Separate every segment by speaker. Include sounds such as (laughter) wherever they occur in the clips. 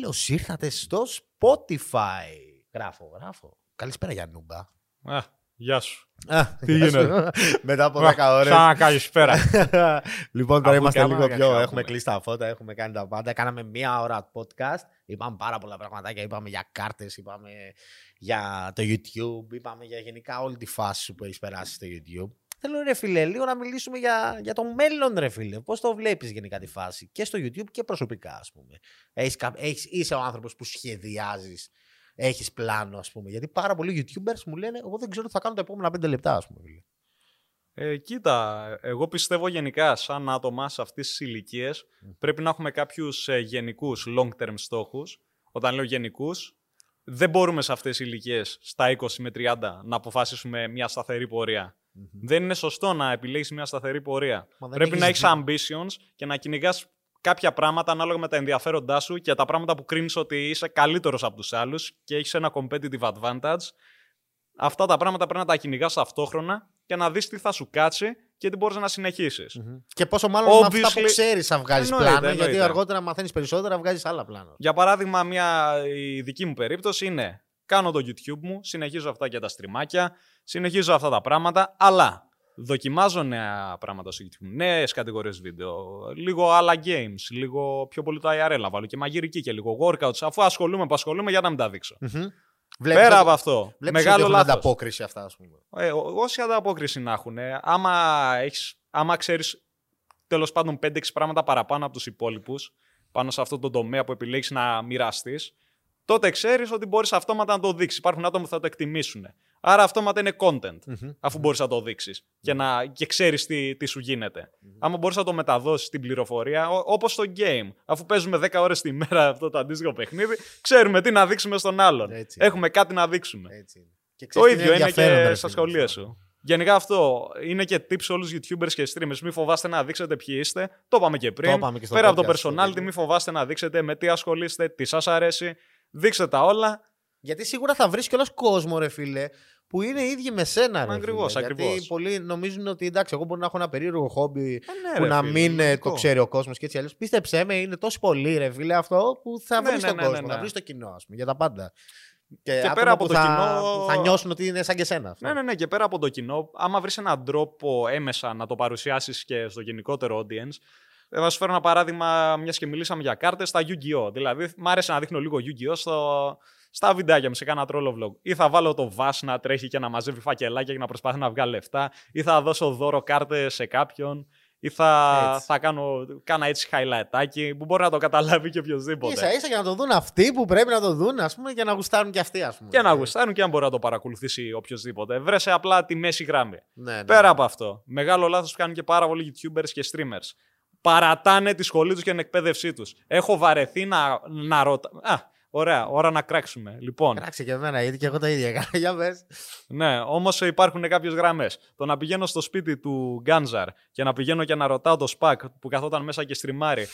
Speaker 1: Καλώς ήρθατε στο Spotify. Γράφω, γράφω. Καλησπέρα για νούμπα.
Speaker 2: Α, γεια σου.
Speaker 1: Α,
Speaker 2: Τι
Speaker 1: γεια σου.
Speaker 2: γίνεται;
Speaker 1: Μετά από 10 ώρες.
Speaker 2: Σαν καλησπέρα. (laughs)
Speaker 1: λοιπόν, τώρα
Speaker 2: Αφού
Speaker 1: είμαστε
Speaker 2: κάναμε,
Speaker 1: λίγο
Speaker 2: να
Speaker 1: πιο.
Speaker 2: κάνουμε.
Speaker 1: Έχουμε κλείσει τα φώτα, έχουμε κάνει τα πάντα. Κάναμε μία ώρα podcast. Είπαμε πάρα πολλά πραγματάκια. Είπαμε για κάρτες, είπαμε για το YouTube, είπαμε για γενικά όλη τη φάση σου που έχεις περάσει στο YouTube. Θέλω ρε φίλε, λίγο να μιλήσουμε για, για το μέλλον ρε φίλε. Πώς το βλέπεις γενικά τη φάση και στο YouTube και προσωπικά ας πούμε. Έχεις, κα- έχεις, είσαι ο άνθρωπος που σχεδιάζεις, έχεις πλάνο ας πούμε. Γιατί πάρα πολλοί YouTubers μου λένε εγώ δεν ξέρω τι θα κάνω τα επόμενα πέντε λεπτά ας πούμε. Φίλε.
Speaker 2: Ε, κοίτα, εγώ πιστεύω γενικά σαν άτομα σε αυτές τις ηλικίες πρέπει να έχουμε κάποιους ε, γενικούς long-term στόχους. Όταν λέω γενικούς, δεν μπορούμε σε αυτές τις ηλικίες στα 20 με 30 να αποφασίσουμε μια σταθερή πορεία. Δεν είναι σωστό να επιλέγεις μια σταθερή πορεία.
Speaker 1: Μα δεν
Speaker 2: Πρέπει να
Speaker 1: έχεις
Speaker 2: έχεις ambitions και να κυνηγάς κάποια πράγματα ανάλογα με τα ενδιαφέροντά σου και τα πράγματα που κρίνεις ότι είσαι καλύτερος από τους άλλους και έχεις ένα competitive advantage. Αυτά τα πράγματα πρέπει να τα κυνηγάς ταυτόχρονα και να δεις τι θα σου κάτσει και τι μπορείς να συνεχίσεις.
Speaker 1: Και πόσο μάλλον με αυτά που
Speaker 2: Obviously-
Speaker 1: ξέρεις θα βγάλεις
Speaker 2: Εννοείται,
Speaker 1: πλάνο, γιατί
Speaker 2: εννοείται.
Speaker 1: αργότερα μαθαίνεις περισσότερα, βγάζεις άλλα πλάνο.
Speaker 2: Για παράδειγμα, μια, η δική μου περίπτωση είναι κάνω το YouTube μου, συνεχίζω αυτά και τα στριμάκια, συνεχίζω αυτά τα πράγματα, αλλά δοκιμάζω νέα πράγματα στο YouTube, νέες κατηγορίες βίντεο, λίγο άλλα games, λίγο πιο πολύ το IRL να βάλω και μαγειρική και λίγο workouts, αφού ασχολούμαι που ασχολούμαι για να μην τα δείξω.
Speaker 1: Μμμ. Βλέπεις
Speaker 2: Πέρα
Speaker 1: ότι-
Speaker 2: από αυτό,
Speaker 1: βλέπεις ότι
Speaker 2: μεγάλο
Speaker 1: έχουν
Speaker 2: λάθος.
Speaker 1: ανταπόκριση αυτά ας πούμε.
Speaker 2: Ε, ό- όση ανταπόκριση να έχουν, άμα, έχεις, άμα ξέρεις τέλος πάντων 5-6 πράγματα παραπάνω από τους υπόλοιπους πάνω σε αυτό το τομέα που επιλέγεις να μοιραστείς, τότε ξέρεις ότι μπορείς αυτόματα να το δείξεις. Υπάρχουν άτομα που θα το εκτιμήσουν. Άρα αυτόματα είναι content,
Speaker 1: Μμμ.
Speaker 2: αφού μπορείς να το δείξεις και, να, και ξέρεις τι, τι σου γίνεται. Άμα μπορείς να το μεταδώσεις την πληροφορία, ό- όπως στο game. Αφού παίζουμε 10 ώρες τη μέρα αυτό το αντίστοιχο παιχνίδι, ξέρουμε τι να δείξουμε στον άλλον.
Speaker 1: Έτσι είναι.
Speaker 2: Έχουμε κάτι να δείξουμε.
Speaker 1: Έτσι είναι. Και
Speaker 2: Το
Speaker 1: ξέρεις τι
Speaker 2: ίδιο είναι
Speaker 1: ενδιαφέρον, ρε
Speaker 2: και στα
Speaker 1: φίλε,
Speaker 2: σχολεία
Speaker 1: αυτό.
Speaker 2: σου. Γενικά αυτό είναι και tips σε όλους τους YouTubers και streamers. Μην φοβάστε να δείξετε ποιοι είστε. Το είπαμε και πριν.
Speaker 1: Το είπαμε και στο
Speaker 2: Πέρα από το
Speaker 1: podcast στο
Speaker 2: personality,
Speaker 1: βίντεο.
Speaker 2: μην φοβάστε να δείξετε με τι ασχολείστε, τι σας αρέσει. Δείξτε τα όλα.
Speaker 1: Γιατί σίγουρα θα βρεις κιόλας κόσμο, ρε φίλε, που είναι ίδιοι με σένα. Ρε,
Speaker 2: Ακριβώς,
Speaker 1: φίλε.
Speaker 2: ακριβώς.
Speaker 1: Γιατί πολλοί νομίζουν ότι εντάξει, εγώ μπορώ να έχω ένα περίεργο χόμπι
Speaker 2: ναι,
Speaker 1: που
Speaker 2: ρε
Speaker 1: να
Speaker 2: φίλε,
Speaker 1: μην ε,
Speaker 2: λογικό.
Speaker 1: το ξέρει ο κόσμος και έτσι αλλιώς. Πίστεψέ με, είναι τόσο πολύ, ρε φίλε, αυτό που θα
Speaker 2: Ναι,
Speaker 1: βρεις
Speaker 2: ναι,
Speaker 1: τον
Speaker 2: ναι,
Speaker 1: κόσμο,
Speaker 2: ναι, ναι.
Speaker 1: θα βρεις το κοινό, ας πούμε, για τα πάντα. Και,
Speaker 2: πέρα
Speaker 1: άτομα
Speaker 2: από
Speaker 1: που
Speaker 2: το
Speaker 1: θα,
Speaker 2: κοινό-
Speaker 1: που θα νιώσουν ότι είναι σαν και σένα. αυτό.
Speaker 2: Ναι, ναι, ναι. Και πέρα από το κοινό, άμα βρεις έναν τρόπο έμεσα να το παρουσιάσεις και στο γενικότερο audience. Ε, Θα σου φέρω ένα παράδειγμα, μιας και μιλήσαμε για κάρτες, στα Yu-Gi-Oh! Δηλαδή, μ' άρεσε να δείχνω λίγο Yu-Gi-Oh! Στο, στα βιντεάκια μου, σε κάνα τρόλο vlog. Ή θα βάλω το Vash να τρέχει και να μαζεύει φακελάκια και να προσπαθεί να βγάλει λεφτά. Ή θα δώσω δώρο κάρτες σε κάποιον. Ή θα,
Speaker 1: Έτσι.
Speaker 2: θα κάνω κάνα έτσι highlightάκι που μπορεί να το καταλάβει και οποιοδήποτε.
Speaker 1: Ίσα ίσα για να το δουν αυτοί που πρέπει να το δουν, ας πούμε, και να γουστάρουν και αυτοί, ας πούμε.
Speaker 2: Και να γουστάρουν και αν μπορεί να το παρακολουθήσει οποιοδήποτε. Βρέσε απλά τη μέση γραμμή.
Speaker 1: Ναι, ναι.
Speaker 2: Πέρα από αυτό, μεγάλο λάθος που κάνουν και πάρα πολλοί YouTubers και streamers. Παρατάνε τη σχολή τους και την εκπαίδευσή τους. Έχω βαρεθεί να, να ρωτά. Α, ωραία, ώρα να κράξουμε. Λοιπόν,
Speaker 1: Κράξε και εμένα, γιατί και εγώ τα ίδια έκανα. (laughs) Για πες.
Speaker 2: ναι, όμως υπάρχουν κάποιες γραμμές. Το να πηγαίνω στο σπίτι του Γκάντζαρ και να πηγαίνω και να ρωτάω το Σπακ που καθόταν μέσα και στριμάρει.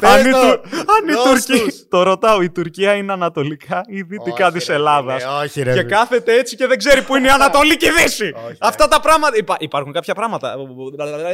Speaker 1: Πες (laughs)
Speaker 2: αν η,
Speaker 1: το,
Speaker 2: Του- αν η
Speaker 1: δώσ'
Speaker 2: Τουρκία.
Speaker 1: τους. (laughs)
Speaker 2: Το ρωτάω, η Τουρκία είναι ανατολικά ή δυτικά
Speaker 1: Όχι,
Speaker 2: της
Speaker 1: ρε
Speaker 2: Ελλάδας;
Speaker 1: φίλε, Όχι, ρε.
Speaker 2: Και
Speaker 1: φίλε.
Speaker 2: κάθεται έτσι και δεν ξέρει που είναι η (laughs) Ανατολή και η Δύση.
Speaker 1: Όχι,
Speaker 2: Αυτά τα πράγματα. Υπά- υπάρχουν κάποια πράγματα.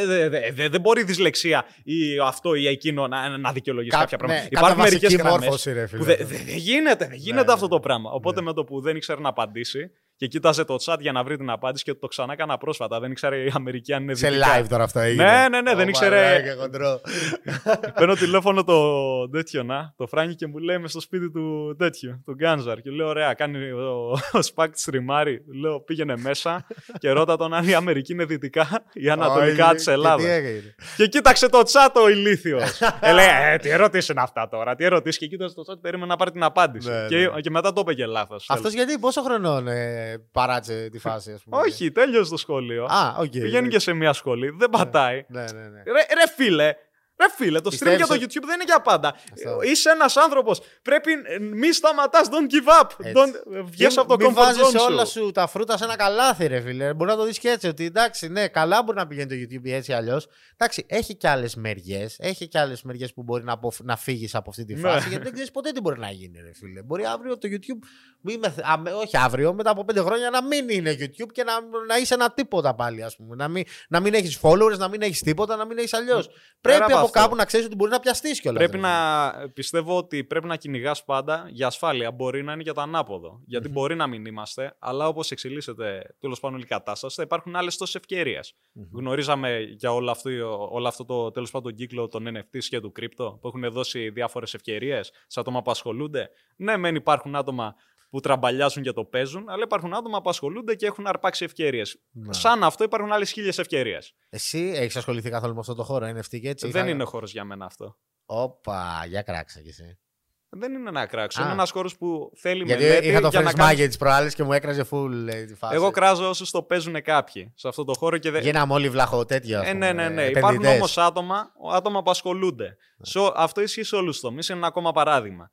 Speaker 2: Δε- δε- δε- Δεν μπορεί η δυσλεξία ή αυτό ή εκείνο να, να δικαιολογήσει
Speaker 1: Κα-
Speaker 2: κάποια πράγματα.
Speaker 1: ναι,
Speaker 2: υπάρχουν
Speaker 1: κάποια
Speaker 2: μερικές
Speaker 1: βασική
Speaker 2: γραμμές.
Speaker 1: μόρφωση, ρε φίλε.
Speaker 2: Που δεν δε, δεν γίνεται, δεν γίνεται
Speaker 1: ναι,
Speaker 2: αυτό
Speaker 1: ναι.
Speaker 2: το πράγμα. Οπότε με το που δεν ήξερε να απαντήσει και κοίταζε το chat για να βρει την απάντηση και το ξανά έκανα πρόσφατα. Δεν ήξερε η Αμερική αν είναι
Speaker 1: Σε
Speaker 2: δυτικά.
Speaker 1: live τώρα αυτό έγινε.
Speaker 2: Ναι, ναι, ναι, δεν
Speaker 1: Ω,
Speaker 2: ήξερε-
Speaker 1: μαλάκα, χοντρό. (laughs)
Speaker 2: Παίρνω τηλέφωνο το τέτοιο να, το Φράνκι και μου λέει με στο σπίτι του τέτοιου, του Γκάνζαρ. Και λέω: Ωραία, κάνει ο, ο Σπακ στριμάρι. Λέω: Πήγαινε μέσα και ρώτα τον αν η Αμερική είναι δυτικά ή ανατολικά
Speaker 1: Όχι,
Speaker 2: της
Speaker 1: και
Speaker 2: Ελλάδας.
Speaker 1: τι έγινε.
Speaker 2: Και κοίταξε το chat ο ηλίθιος. (laughs) ε, λέει, ε, τι ερωτήσεις είναι αυτά τώρα, τι ερωτήσεις. Και κοίταξε το chat, περίμενε να πάρει την απάντηση.
Speaker 1: Ναι,
Speaker 2: και,
Speaker 1: ναι.
Speaker 2: και μετά το είπε και λάθος.
Speaker 1: Αυτός γιατί πόσο χρονών ε, παράτησε τη φάση, ας πούμε.
Speaker 2: Όχι, τέλειωσε το σχολείο.
Speaker 1: Α, οκ.
Speaker 2: Πηγαίνει και σε μια σχολή, δεν πατάει.
Speaker 1: Ναι, ναι, ναι.
Speaker 2: Ρε, ρε φίλε, Ρε φίλε, το stream
Speaker 1: Πιστεύεις
Speaker 2: για το
Speaker 1: ότι-
Speaker 2: YouTube δεν είναι για πάντα.
Speaker 1: Αυτό.
Speaker 2: Είσαι ένας άνθρωπος. Πρέπει ε, μη σταματάς. Don't give up.
Speaker 1: Έτσι.
Speaker 2: Don't... Βγες από το
Speaker 1: Μην
Speaker 2: comfort
Speaker 1: βάζεις
Speaker 2: zone
Speaker 1: όλα
Speaker 2: σου.
Speaker 1: σου τα φρούτα σε ένα καλάθι, ρε φίλε. Μπορεί να το δεις και έτσι. Ότι εντάξει, ναι, καλά μπορεί να πηγαίνει το YouTube έτσι αλλιώς. Εντάξει, έχει και άλλες μεριές. Έχει και άλλες μεριές που μπορεί να, αποφ... να φύγεις από αυτή τη
Speaker 2: Ναι.
Speaker 1: φάση. γιατί δεν ξέρεις ποτέ τι μπορεί να γίνει, ρε φίλε. Μπορεί αύριο το YouTube. Μη με... α, με- όχι αύριο, μετά από πέντε χρόνια να μην είναι YouTube και να, να είσαι ένα τίποτα πάλι, ας πούμε. Να μην, να μην έχεις followers, να μην έχεις τίποτα, να μην έχεις αλλιώς. Πρέπει
Speaker 2: από
Speaker 1: από,
Speaker 2: αυτό- αυτό.
Speaker 1: Κάπου να ξέρεις ότι μπορεί να πιαστείς κιόλας.
Speaker 2: Πρέπει να πιστεύω ότι πρέπει να κυνηγάς πάντα για ασφάλεια. Μπορεί να είναι και το ανάποδο. Γιατί μπορεί να μην είμαστε, αλλά όπως εξελίσσεται τέλος πάντων η κατάσταση, θα υπάρχουν άλλες τόσες ευκαιρίες. Γνωρίζαμε για όλο αυτό, όλο αυτό το τέλος πάντων κύκλο των NFTs και του crypto που έχουν δώσει διάφορες ευκαιρίες σε άτομα που ασχολούνται. Ναι, μεν υπάρχουν άτομα που τραμπαλιάζουν και το παίζουν, αλλά υπάρχουν άτομα που ασχολούνται και έχουν αρπάξει ευκαιρίες.
Speaker 1: Ναι.
Speaker 2: Σαν αυτό υπάρχουν άλλες χίλιες ευκαιρίες.
Speaker 1: Εσύ έχεις ασχοληθεί καθόλου με αυτό το χώρο, NFT και έτσι.
Speaker 2: Δεν
Speaker 1: θα-
Speaker 2: είναι χώρος για μένα αυτό.
Speaker 1: Όπα, για κράξα κι εσύ.
Speaker 2: Δεν είναι ένα κράξο.
Speaker 1: Α.
Speaker 2: Είναι ένας χώρος που θέλει
Speaker 1: Γιατί
Speaker 2: μελέτη
Speaker 1: είχα το
Speaker 2: για να
Speaker 1: Friends
Speaker 2: κάνεις-
Speaker 1: Maggie της προάλλης και μου έκραζε full ε, τη φάση.
Speaker 2: Εγώ κράζω όσους το παίζουν κάποιοι σε αυτό το χώρο και δεν.
Speaker 1: Γίναμε όλοι βλαχο τέτοιο. ας
Speaker 2: Ε,
Speaker 1: πούμε,
Speaker 2: ναι, ναι, ναι.
Speaker 1: ε,
Speaker 2: Υπάρχουν
Speaker 1: επενδυτές.
Speaker 2: όμως άτομα, άτομα που ασχολούνται. Σε- αυτό ισχύει σε όλους τους τομείς. Είναι ένα ακόμα παράδειγμα.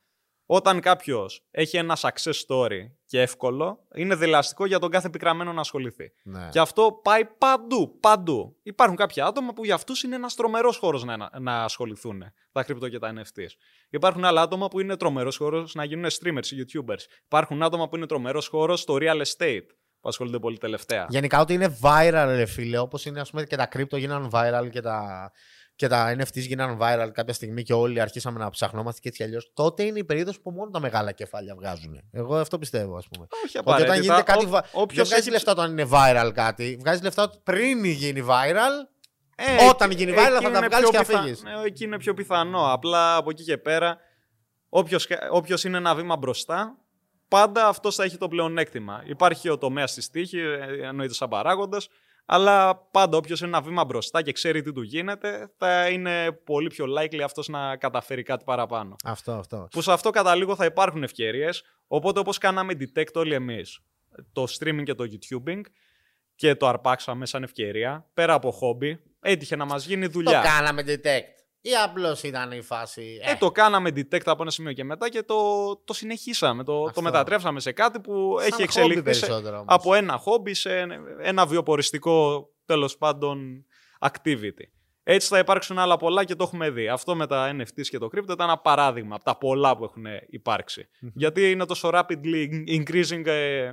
Speaker 2: Όταν κάποιος έχει ένα success story και εύκολο, είναι δελαστικό για τον κάθε πικραμένο να ασχοληθεί.
Speaker 1: Ναι.
Speaker 2: Και αυτό πάει παντού, παντού. Υπάρχουν κάποια άτομα που για αυτούς είναι ένας τρομερός χώρος να, να ασχοληθούν τα κρυπτο και τα NFTs. Υπάρχουν άλλα άτομα που είναι τρομερός χώρος να γίνουν streamers, YouTubers. Υπάρχουν άτομα που είναι τρομερός χώρος στο real estate που ασχολούνται πολύ τελευταία.
Speaker 1: Γενικά ότι είναι viral, ρε φίλε, όπως είναι ας πούμε και τα crypto γίνανε viral και τα, και τα NFTs γίνανε viral κάποια στιγμή και όλοι αρχίσαμε να ψαχνόμαστε και έτσι αλλιώς. Τότε είναι η περίοδος που μόνο τα μεγάλα κεφάλια βγάζουν. Εγώ αυτό πιστεύω, ας πούμε.
Speaker 2: Όχι
Speaker 1: Ότι όταν
Speaker 2: απαραίτητα.
Speaker 1: γίνεται κάτι.
Speaker 2: Ό-
Speaker 1: βα-
Speaker 2: όποιος
Speaker 1: δεν βγάζει
Speaker 2: έχει-
Speaker 1: λεφτά όταν είναι viral κάτι. Βγάζει λεφτά πριν γίνει viral.
Speaker 2: Ε,
Speaker 1: Όταν γίνει viral θα
Speaker 2: εκεί
Speaker 1: τα
Speaker 2: είναι
Speaker 1: βγάλεις
Speaker 2: πιο
Speaker 1: και θα
Speaker 2: πιθα-
Speaker 1: φύγεις.
Speaker 2: Ναι, εκεί είναι πιο πιθανό. Απλά από εκεί και πέρα, όποιος, όποιος είναι ένα βήμα μπροστά, πάντα αυτός θα έχει το πλεονέκτημα. Υπάρχει ο τομέας της τύχης, ε, εννοείται σαν παράγοντας, αλλά πάντα όποιος είναι ένα βήμα μπροστά και ξέρει τι του γίνεται, θα είναι πολύ πιο likely αυτός να καταφέρει κάτι παραπάνω.
Speaker 1: Αυτό, αυτό.
Speaker 2: Που σε αυτό καταλήγω θα υπάρχουν ευκαιρίες. Οπότε, όπως κάναμε detect όλοι εμείς, το streaming και το YouTubing και το αρπάξαμε σαν ευκαιρία, πέρα από χόμπι, έτυχε να μας γίνει
Speaker 1: Το
Speaker 2: δουλειά.
Speaker 1: κάναμε detect. Ή απλώς ήταν η φάση.
Speaker 2: Ε, το κάναμε detect από ένα σημείο και μετά και το, το συνεχίσαμε. Το, το
Speaker 1: Αυτό.
Speaker 2: μετατρέψαμε σε κάτι που
Speaker 1: σαν
Speaker 2: έχει
Speaker 1: χόμπι
Speaker 2: εξελιχθεί σε-
Speaker 1: περισσότερο όμως.
Speaker 2: από ένα χόμπι σε ένα βιοποριστικό τέλος πάντων activity. Έτσι θα υπάρξουν άλλα πολλά και το έχουμε δει. Αυτό με τα NFTs και το crypto ήταν ένα παράδειγμα από τα πολλά που έχουν υπάρξει. Γιατί είναι τόσο rapidly increasing ε,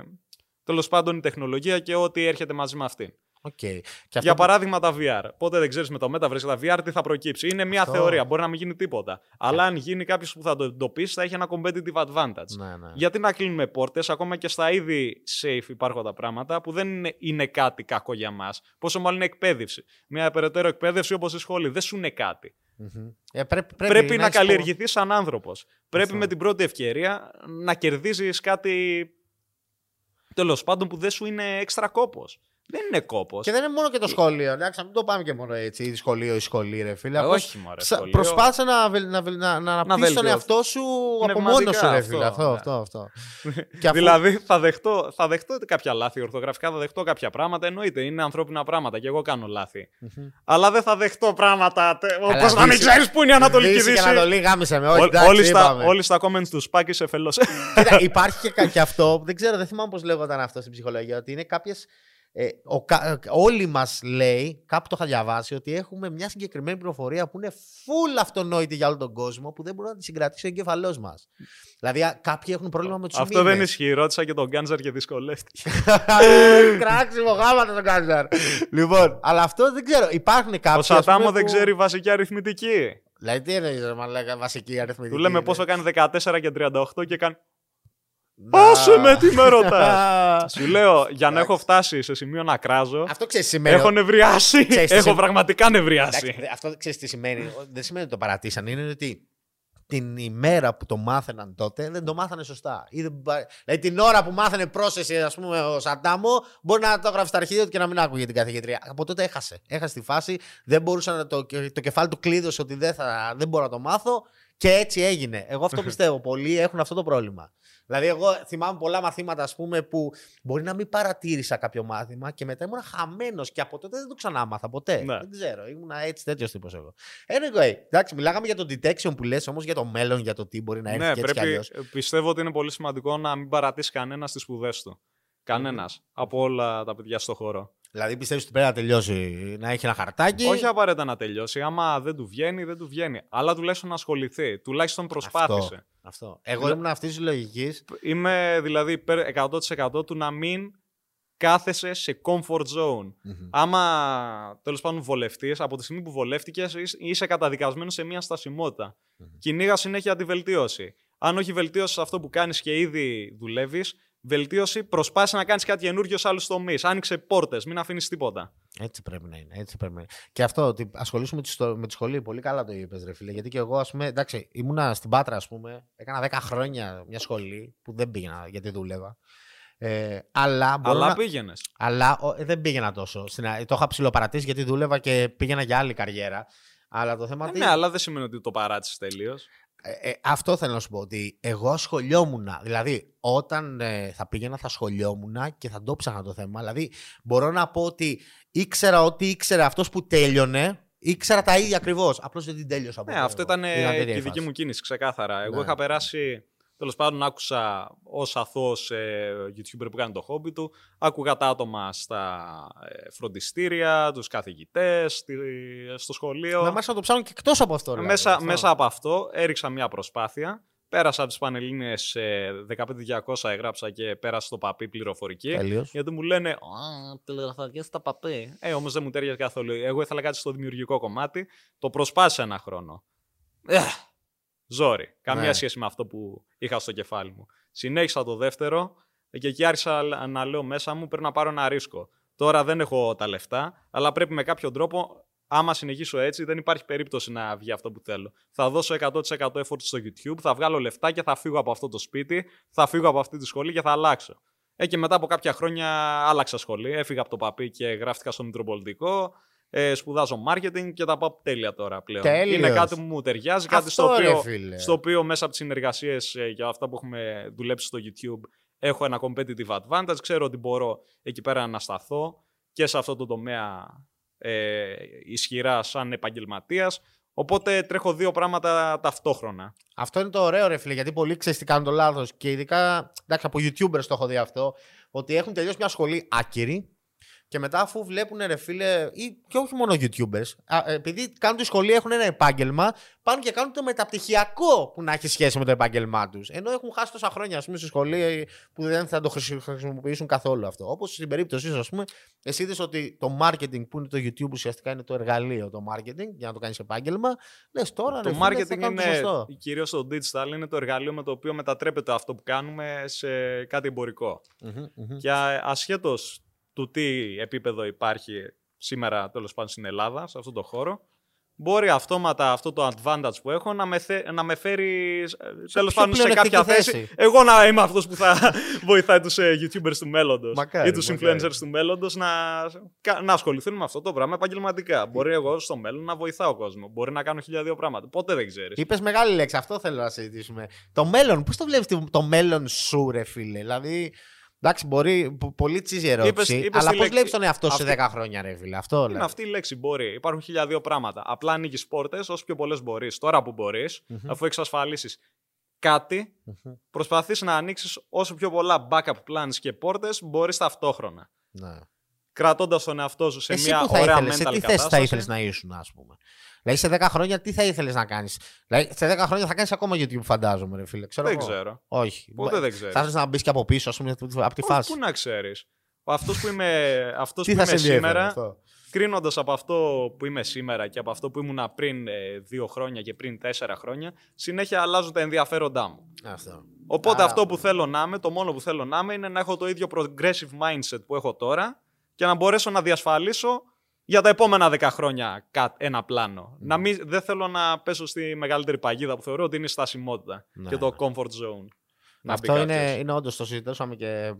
Speaker 2: τέλος πάντων η τεχνολογία και ό,τι έρχεται μαζί με αυτήν.
Speaker 1: Οκ. Και αυτό
Speaker 2: Για
Speaker 1: που-
Speaker 2: παράδειγμα τα VR. Ποτέ δεν ξέρεις με το Metaverse και τα VR τι θα προκύψει. Είναι μια
Speaker 1: Αυτό.
Speaker 2: θεωρία, μπορεί να μην γίνει τίποτα. Αλλά αν γίνει κάποιος που θα το εντοπίσει, θα έχει ένα competitive advantage.
Speaker 1: Ναι, ναι.
Speaker 2: Γιατί να κλείνουμε πόρτες, ακόμα και στα ήδη safe υπάρχοντα πράγματα που δεν είναι, είναι κάτι κακό για μας. Πόσο μάλλον είναι εκπαίδευση. Μια περαιτέρω εκπαίδευση όπως η σχολή δεν σου είναι κάτι.
Speaker 1: Μμμ. Ε, πρέπει,
Speaker 2: Πρέπει, να
Speaker 1: έχεις
Speaker 2: καλλιεργηθείς σαν άνθρωπος. Πρέπει
Speaker 1: Αυτό.
Speaker 2: με την πρώτη ευκαιρία να κερδίζεις κάτι τέλος πάντων που δεν σου είναι έξτρα κόπος. Δεν είναι κόπος.
Speaker 1: Και δεν είναι μόνο και το σχολείο. Εντάξει, να μην το πάμε και μόνο έτσι. Ή σχολείο ή σχολή, ρε φίλε. Απλώς
Speaker 2: όχι, μωρέ,
Speaker 1: ψα-
Speaker 2: σχολείο.
Speaker 1: Προσπάθησε να, βελ- να, βελ- να, να αναπτύξει τον
Speaker 2: βελτιώσει.
Speaker 1: εαυτό σου από
Speaker 2: Πνευματικά
Speaker 1: μόνος σου, ρε
Speaker 2: αυτό,
Speaker 1: φίλε. Αυτό,
Speaker 2: ναι.
Speaker 1: αυτό, αυτό. (laughs) Και αφού-
Speaker 2: Δηλαδή θα δεχτώ, θα δεχτώ κάποια λάθη ορθογραφικά, θα δεχτώ κάποια πράγματα. Εννοείται, είναι ανθρώπινα πράγματα και εγώ κάνω λάθη. Αλλά δεν θα δεχτώ πράγματα
Speaker 1: Αλλά
Speaker 2: όπως να μην
Speaker 1: Δύση-
Speaker 2: ξέρεις πού είναι η Ανατολική
Speaker 1: Δύση
Speaker 2: Δύση.
Speaker 1: και Ανατολή γάμισε με. Όχι,
Speaker 2: Ό-
Speaker 1: εντάξει,
Speaker 2: όλοι, στα,
Speaker 1: είπαμε.
Speaker 2: όλοι στα comments του Σπάκη σε φελός.
Speaker 1: Κοίτα, (laughs) υπάρχει και, κα- και αυτό, δεν ξέρω, δεν θυμάμαι πώς λέγονταν αυτό στην ψυχολογία, ότι είναι κάποιε. Ε, ο, κα- ε, όλοι μας λέει, κάπου το είχα διαβάσει, ότι έχουμε μια συγκεκριμένη πληροφορία που είναι full αυτονόητη για όλο τον κόσμο που δεν μπορεί να τη συγκρατήσει ο εγκεφαλό μας. Δηλαδή, α, κάποιοι έχουν πρόβλημα με τους
Speaker 2: Αυτό δεν ισχύει. Ρώτησα και τον Γκάντζαρ και δυσκολεύτηκε. (laughs)
Speaker 1: Κράξιμο γάμα τον Γκάζαρ. λοιπόν, αλλά αυτό δεν ξέρω. Υπάρχουν κάποιοι.
Speaker 2: Ο
Speaker 1: ας πούμε,
Speaker 2: Σατάμο δεν
Speaker 1: που-
Speaker 2: ξέρει βασική αριθμητική.
Speaker 1: Δηλαδή, τι εννοείς, ρε μαλάκα, βασική αριθμητική.
Speaker 2: Του λέμε
Speaker 1: είναι.
Speaker 2: πόσο κάνει 14 και 38 και κάνει.
Speaker 1: Να.
Speaker 2: Άσε με τι με ρωτάς. (laughs) Σου λέω, για να έχω φτάσει σε σημείο να κράζω,
Speaker 1: Αυτό ξέρεις σημαίνει.
Speaker 2: έχω νευριάσει.
Speaker 1: Ξέρεις τι
Speaker 2: Έχω
Speaker 1: σημαίνει.
Speaker 2: πραγματικά νευριάσει.
Speaker 1: Εντάξει, αυτό ξέρεις τι σημαίνει. Δεν σημαίνει ότι το παρατήσαν. Είναι ότι την ημέρα που το μάθαιναν τότε δεν το μάθανε σωστά. Ή δεν πα- Δηλαδή την ώρα που μάθανε πρόσθεση, ας πούμε, ο Σαντάμο, μπορεί να το έγραψε στα αρχίδια του και να μην άκουγε την καθηγήτρια. Από τότε έχασε. Έχασε τη φάση. Δεν μπορούσε να το, το κεφάλι του κλείδωσε ότι δεν, θα, δεν μπορώ να το μάθω. Και έτσι έγινε. Εγώ αυτό πιστεύω. Πολλοί έχουν αυτό το πρόβλημα. Δηλαδή, εγώ θυμάμαι πολλά μαθήματα, ας πούμε, που μπορεί να μην παρατήρησα κάποιο μάθημα και μετά ήμουν χαμένος και από τότε δεν το ξανά μάθα ποτέ.
Speaker 2: Ναι.
Speaker 1: Δεν ξέρω. Ήμουν έτσι τέτοιος τύπος εγώ. Anyway, εντάξει, μιλάγαμε για το detection που λες, όμως για το μέλλον, για το τι μπορεί να έρθει
Speaker 2: Ναι,
Speaker 1: και έτσι κι
Speaker 2: πρέπει,
Speaker 1: αλλιώς.
Speaker 2: πιστεύω ότι είναι πολύ σημαντικό να μην παρατήσει κανένας στι σπουδές του. Κανένας από όλα τα παιδιά στο χώρο.
Speaker 1: Δηλαδή, πιστεύεις ότι πρέπει να τελειώσει, να έχει ένα χαρτάκι;
Speaker 2: Όχι απαραίτητα να τελειώσει. Άμα δεν του βγαίνει, δεν του βγαίνει. Αλλά τουλάχιστον να ασχοληθεί. Τουλάχιστον προσπάθησε.
Speaker 1: Αυτό. αυτό. Εγώ
Speaker 2: Δηλα-
Speaker 1: ήμουν αυτής της λογικής.
Speaker 2: Είμαι δηλαδή υπέρ 100% του να μην κάθεσαι σε comfort zone. Άμα τέλος πάντων βολευτείς, από τη στιγμή που βολεύτηκες, είσαι καταδικασμένος σε μια στασιμότητα. Mm-hmm. Κυνήγα συνέχεια τη βελτίωση. Αν όχι βελτίωση αυτό που κάνεις και ήδη δουλεύεις, βελτίωση, προσπάθησε να κάνεις κάτι καινούριο σε άλλους τομείς. Άνοιξε πόρτες, μην αφήνεις τίποτα.
Speaker 1: Έτσι πρέπει να είναι. Έτσι πρέπει να είναι. Και αυτό, ότι ασχολήσουμε με τη σχολή, πολύ καλά το είπες, ρε φίλε. Γιατί και εγώ, ας πούμε, εντάξει, ήμουνα στην Πάτρα, ας πούμε, έκανα 10 χρόνια μια σχολή που δεν πήγαινα γιατί δούλευα. Ε, αλλά
Speaker 2: αλλά να... πήγαινες.
Speaker 1: Αλλά ο, δεν πήγαινα τόσο. Στην, το είχα ψηλοπαρατήσει γιατί δούλευα και πήγαινα για άλλη καριέρα. Αλλά το θέμα.
Speaker 2: Ε, ναι, αλλά δεν σημαίνει ότι το παράτησες τελείως.
Speaker 1: Ε, ε, αυτό θέλω να σου πω. Ότι εγώ ασχολιόμουν. Δηλαδή, όταν ε, θα πήγαινα, θα ασχολιόμουν και θα το ψάχνα το θέμα. Δηλαδή, μπορώ να πω ότι ήξερα ότι ήξερε αυτός που τέλειωνε. Ήξερα τα ίδια ακριβώς. Απλώς δεν την τέλειωσα.
Speaker 2: Ναι, αυτό ήταν και η δική μου κίνηση, ξεκάθαρα. Εγώ ναι. είχα περάσει Τέλος πάντων, άκουσα ως αθώος ε, YouTuber που κάνει το χόμπι του, άκουγα τα άτομα στα ε, φροντιστήρια, τους καθηγητές, στο σχολείο.
Speaker 1: Να μέσα να το ψάχνω και εκτός από αυτό.
Speaker 2: Δηλαδή, μέσα, αυτό. μέσα από αυτό έριξα μια προσπάθεια. Πέρασα από τις Πανελλήνιες 15200 έγραψα και πέρασα στο παπί πληροφορική.
Speaker 1: Τέλειος.
Speaker 2: Γιατί μου λένε Α, τηλεγραφικέ στα παπί. Ε, όμως δεν μου τέριαζε καθόλου. Εγώ ήθελα κάτι στο δημιουργικό κομμάτι. Το προσπάθησα ένα χρόνο. Ε, Ζόρι. Καμία ναι. σχέση με αυτό που είχα στο κεφάλι μου. Συνέχισα το δεύτερο και εκεί άρχισα να λέω μέσα μου πρέπει να πάρω ένα ρίσκο. Τώρα δεν έχω τα λεφτά, αλλά πρέπει με κάποιο τρόπο, άμα συνεχίσω έτσι, δεν υπάρχει περίπτωση να βγει αυτό που θέλω. Θα δώσω 100% effort στο YouTube, θα βγάλω λεφτά και θα φύγω από αυτό το σπίτι, θα φύγω από αυτή τη σχολή και θα αλλάξω. Ε, και μετά από κάποια χρόνια άλλαξα σχολή. Έφυγα από το παπί και γράφτηκα στο Μητροπολιτικό ε, σπουδάζω marketing και τα πάω τέλεια τώρα πλέον.
Speaker 1: Τέλειος.
Speaker 2: Είναι κάτι που μου ταιριάζει, κάτι στο οποίο, στο οποίο μέσα από τις συνεργασίες ε, για αυτά που έχουμε δουλέψει στο YouTube έχω ένα competitive advantage. Ξέρω ότι μπορώ εκεί πέρα να σταθώ και σε αυτό το τομέα ε, ισχυρά σαν επαγγελματίας. Οπότε τρέχω δύο πράγματα ταυτόχρονα.
Speaker 1: Αυτό είναι το ωραίο, ρε φίλε, γιατί πολλοί ξέρεις τι κάνουν το λάθος. Και ειδικά εντάξει, από YouTubers το έχω δει αυτό. Ότι έχουν τελειώσει μια σχολή άκυρη και μετά, αφού βλέπουν ρε φίλε, ή και όχι μόνο YouTubers, επειδή κάνουν τη σχολή, έχουν ένα επάγγελμα, πάνε και κάνουν το μεταπτυχιακό που να έχει σχέση με το επάγγελμά τους. Ενώ έχουν χάσει τόσα χρόνια, ας πούμε, στη σχολή που δεν θα το χρησιμοποιήσουν καθόλου αυτό. Όπως στην περίπτωσή σα, ας πούμε, εσύ είδες ότι το marketing που είναι το YouTube ουσιαστικά είναι το εργαλείο το marketing για να το κάνεις επάγγελμα. Λες τώρα,
Speaker 2: Το ρε, marketing είναι, κυρίως το digital, είναι το εργαλείο με το οποίο μετατρέπεται αυτό που κάνουμε σε κάτι εμπορικό. Mm-hmm, mm-hmm. Και ασχέτως του τι επίπεδο υπάρχει σήμερα τέλος πάντων στην Ελλάδα, σε αυτό το χώρο, μπορεί αυτόματα αυτό το advantage που έχω να με, να με φέρει τέλος πάντων σε κάποια θέση. Εγώ να είμαι αυτός που θα (laughs) βοηθάει τους ε, YouTubers του μέλλοντος ή τους influencers του μέλλοντος να, να ασχοληθούν με αυτό το πράγμα επαγγελματικά. Μπορεί εγώ στο μέλλον να βοηθάω κόσμο. Μπορεί να κάνω χιλιάδιο πράγματα. Ποτέ δεν ξέρεις.
Speaker 1: Είπες μεγάλη λέξη, αυτό θέλω να συζητήσουμε. Το μέλλον, πώς το βλέπεις το μέλλον σου, ρε φίλε; Δηλαδή, Εντάξει, μπορεί πολύ τσίζι ερώτηση. Είπες, αλλά πώς βλέπεις τον εαυτό σου σε 10 χρόνια, ρε φίλε. Αυτό
Speaker 2: είναι αυτή η λέξη. Μπορεί. Υπάρχουν χιλιάδιο πράγματα. Απλά ανοίγεις πόρτες όσο πιο πολλές μπορείς. Τώρα που μπορείς, mm-hmm. αφού εξασφαλίσεις κάτι, mm-hmm. προσπαθείς να ανοίξεις όσο πιο πολλά backup plans και πόρτες μπορείς ταυτόχρονα. Ναι. Κρατώντας τον εαυτό σου σε
Speaker 1: Εσύ
Speaker 2: μια ωραία
Speaker 1: mental
Speaker 2: σε
Speaker 1: τι θέση θα ήθελες να ήσουν, ας πούμε. Δηλαδή σε 10 χρόνια τι θα ήθελες να κάνεις; Δηλαδή σε 10 χρόνια θα κάνεις ακόμα YouTube, φαντάζομαι, ρε φίλε.
Speaker 2: Ξέρω δεν εγώ. ξέρω.
Speaker 1: Όχι.
Speaker 2: Ποτέ δεν ξέρω.
Speaker 1: Θα ήθελες να μπεις και από πίσω, ας πούμε, από τη φάση.
Speaker 2: Πού να ξέρεις. Αυτός που είμαι, (laughs) αυτός που είμαι σήμερα, κρίνοντας από αυτό που είμαι σήμερα και από αυτό που ήμουν πριν ε, δύο χρόνια και πριν τέσσερα χρόνια, συνέχεια αλλάζουν τα ενδιαφέροντά μου.
Speaker 1: Αυτό.
Speaker 2: Οπότε αυτό που θέλω να είμαι, το μόνο που θέλω να είμαι είναι να έχω το ίδιο progressive mindset που έχω τώρα και να μπορέσω να διασφαλίσω για τα επόμενα 10 χρόνια ένα πλάνο. Να μην, δεν θέλω να πέσω στη μεγαλύτερη παγίδα που θεωρώ ότι είναι η στασιμότητα ναι, και το ναι. comfort zone.
Speaker 1: Αυτό είναι, είναι όντως το συζητήσαμε και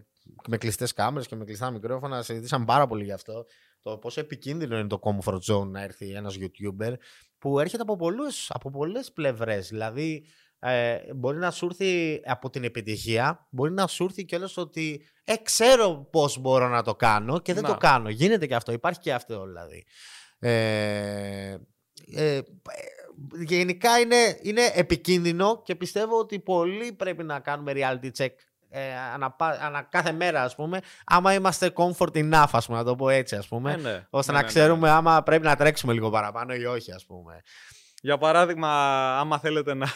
Speaker 1: με κλειστές κάμερες και με κλειστά μικρόφωνα. Συζητήσαμε πάρα πολύ γι' αυτό. Το πόσο επικίνδυνο είναι το comfort zone να έρθει ένας YouTuber που έρχεται από, από πολλές πλευρές. Δηλαδή, ε, μπορεί να σου έρθει από την επιτυχία, μπορεί να σου έρθει κιόλας ότι ε, ξέρω πώς μπορώ να το κάνω και δεν το κάνω. Γίνεται και αυτό, υπάρχει και αυτό δηλαδή. Ε, ε, γενικά είναι, είναι επικίνδυνο και πιστεύω ότι πολλοί πρέπει να κάνουμε reality check ε, ανα, ανα, κάθε μέρα, ας πούμε, άμα είμαστε comfort enough, ας πούμε, να το πω έτσι, ας πούμε, ε, ναι. ώστε
Speaker 2: ναι,
Speaker 1: να
Speaker 2: ναι,
Speaker 1: ξέρουμε άμα πρέπει να τρέξουμε λίγο παραπάνω ή όχι, ας πούμε.
Speaker 2: Για παράδειγμα, άμα θέλετε να,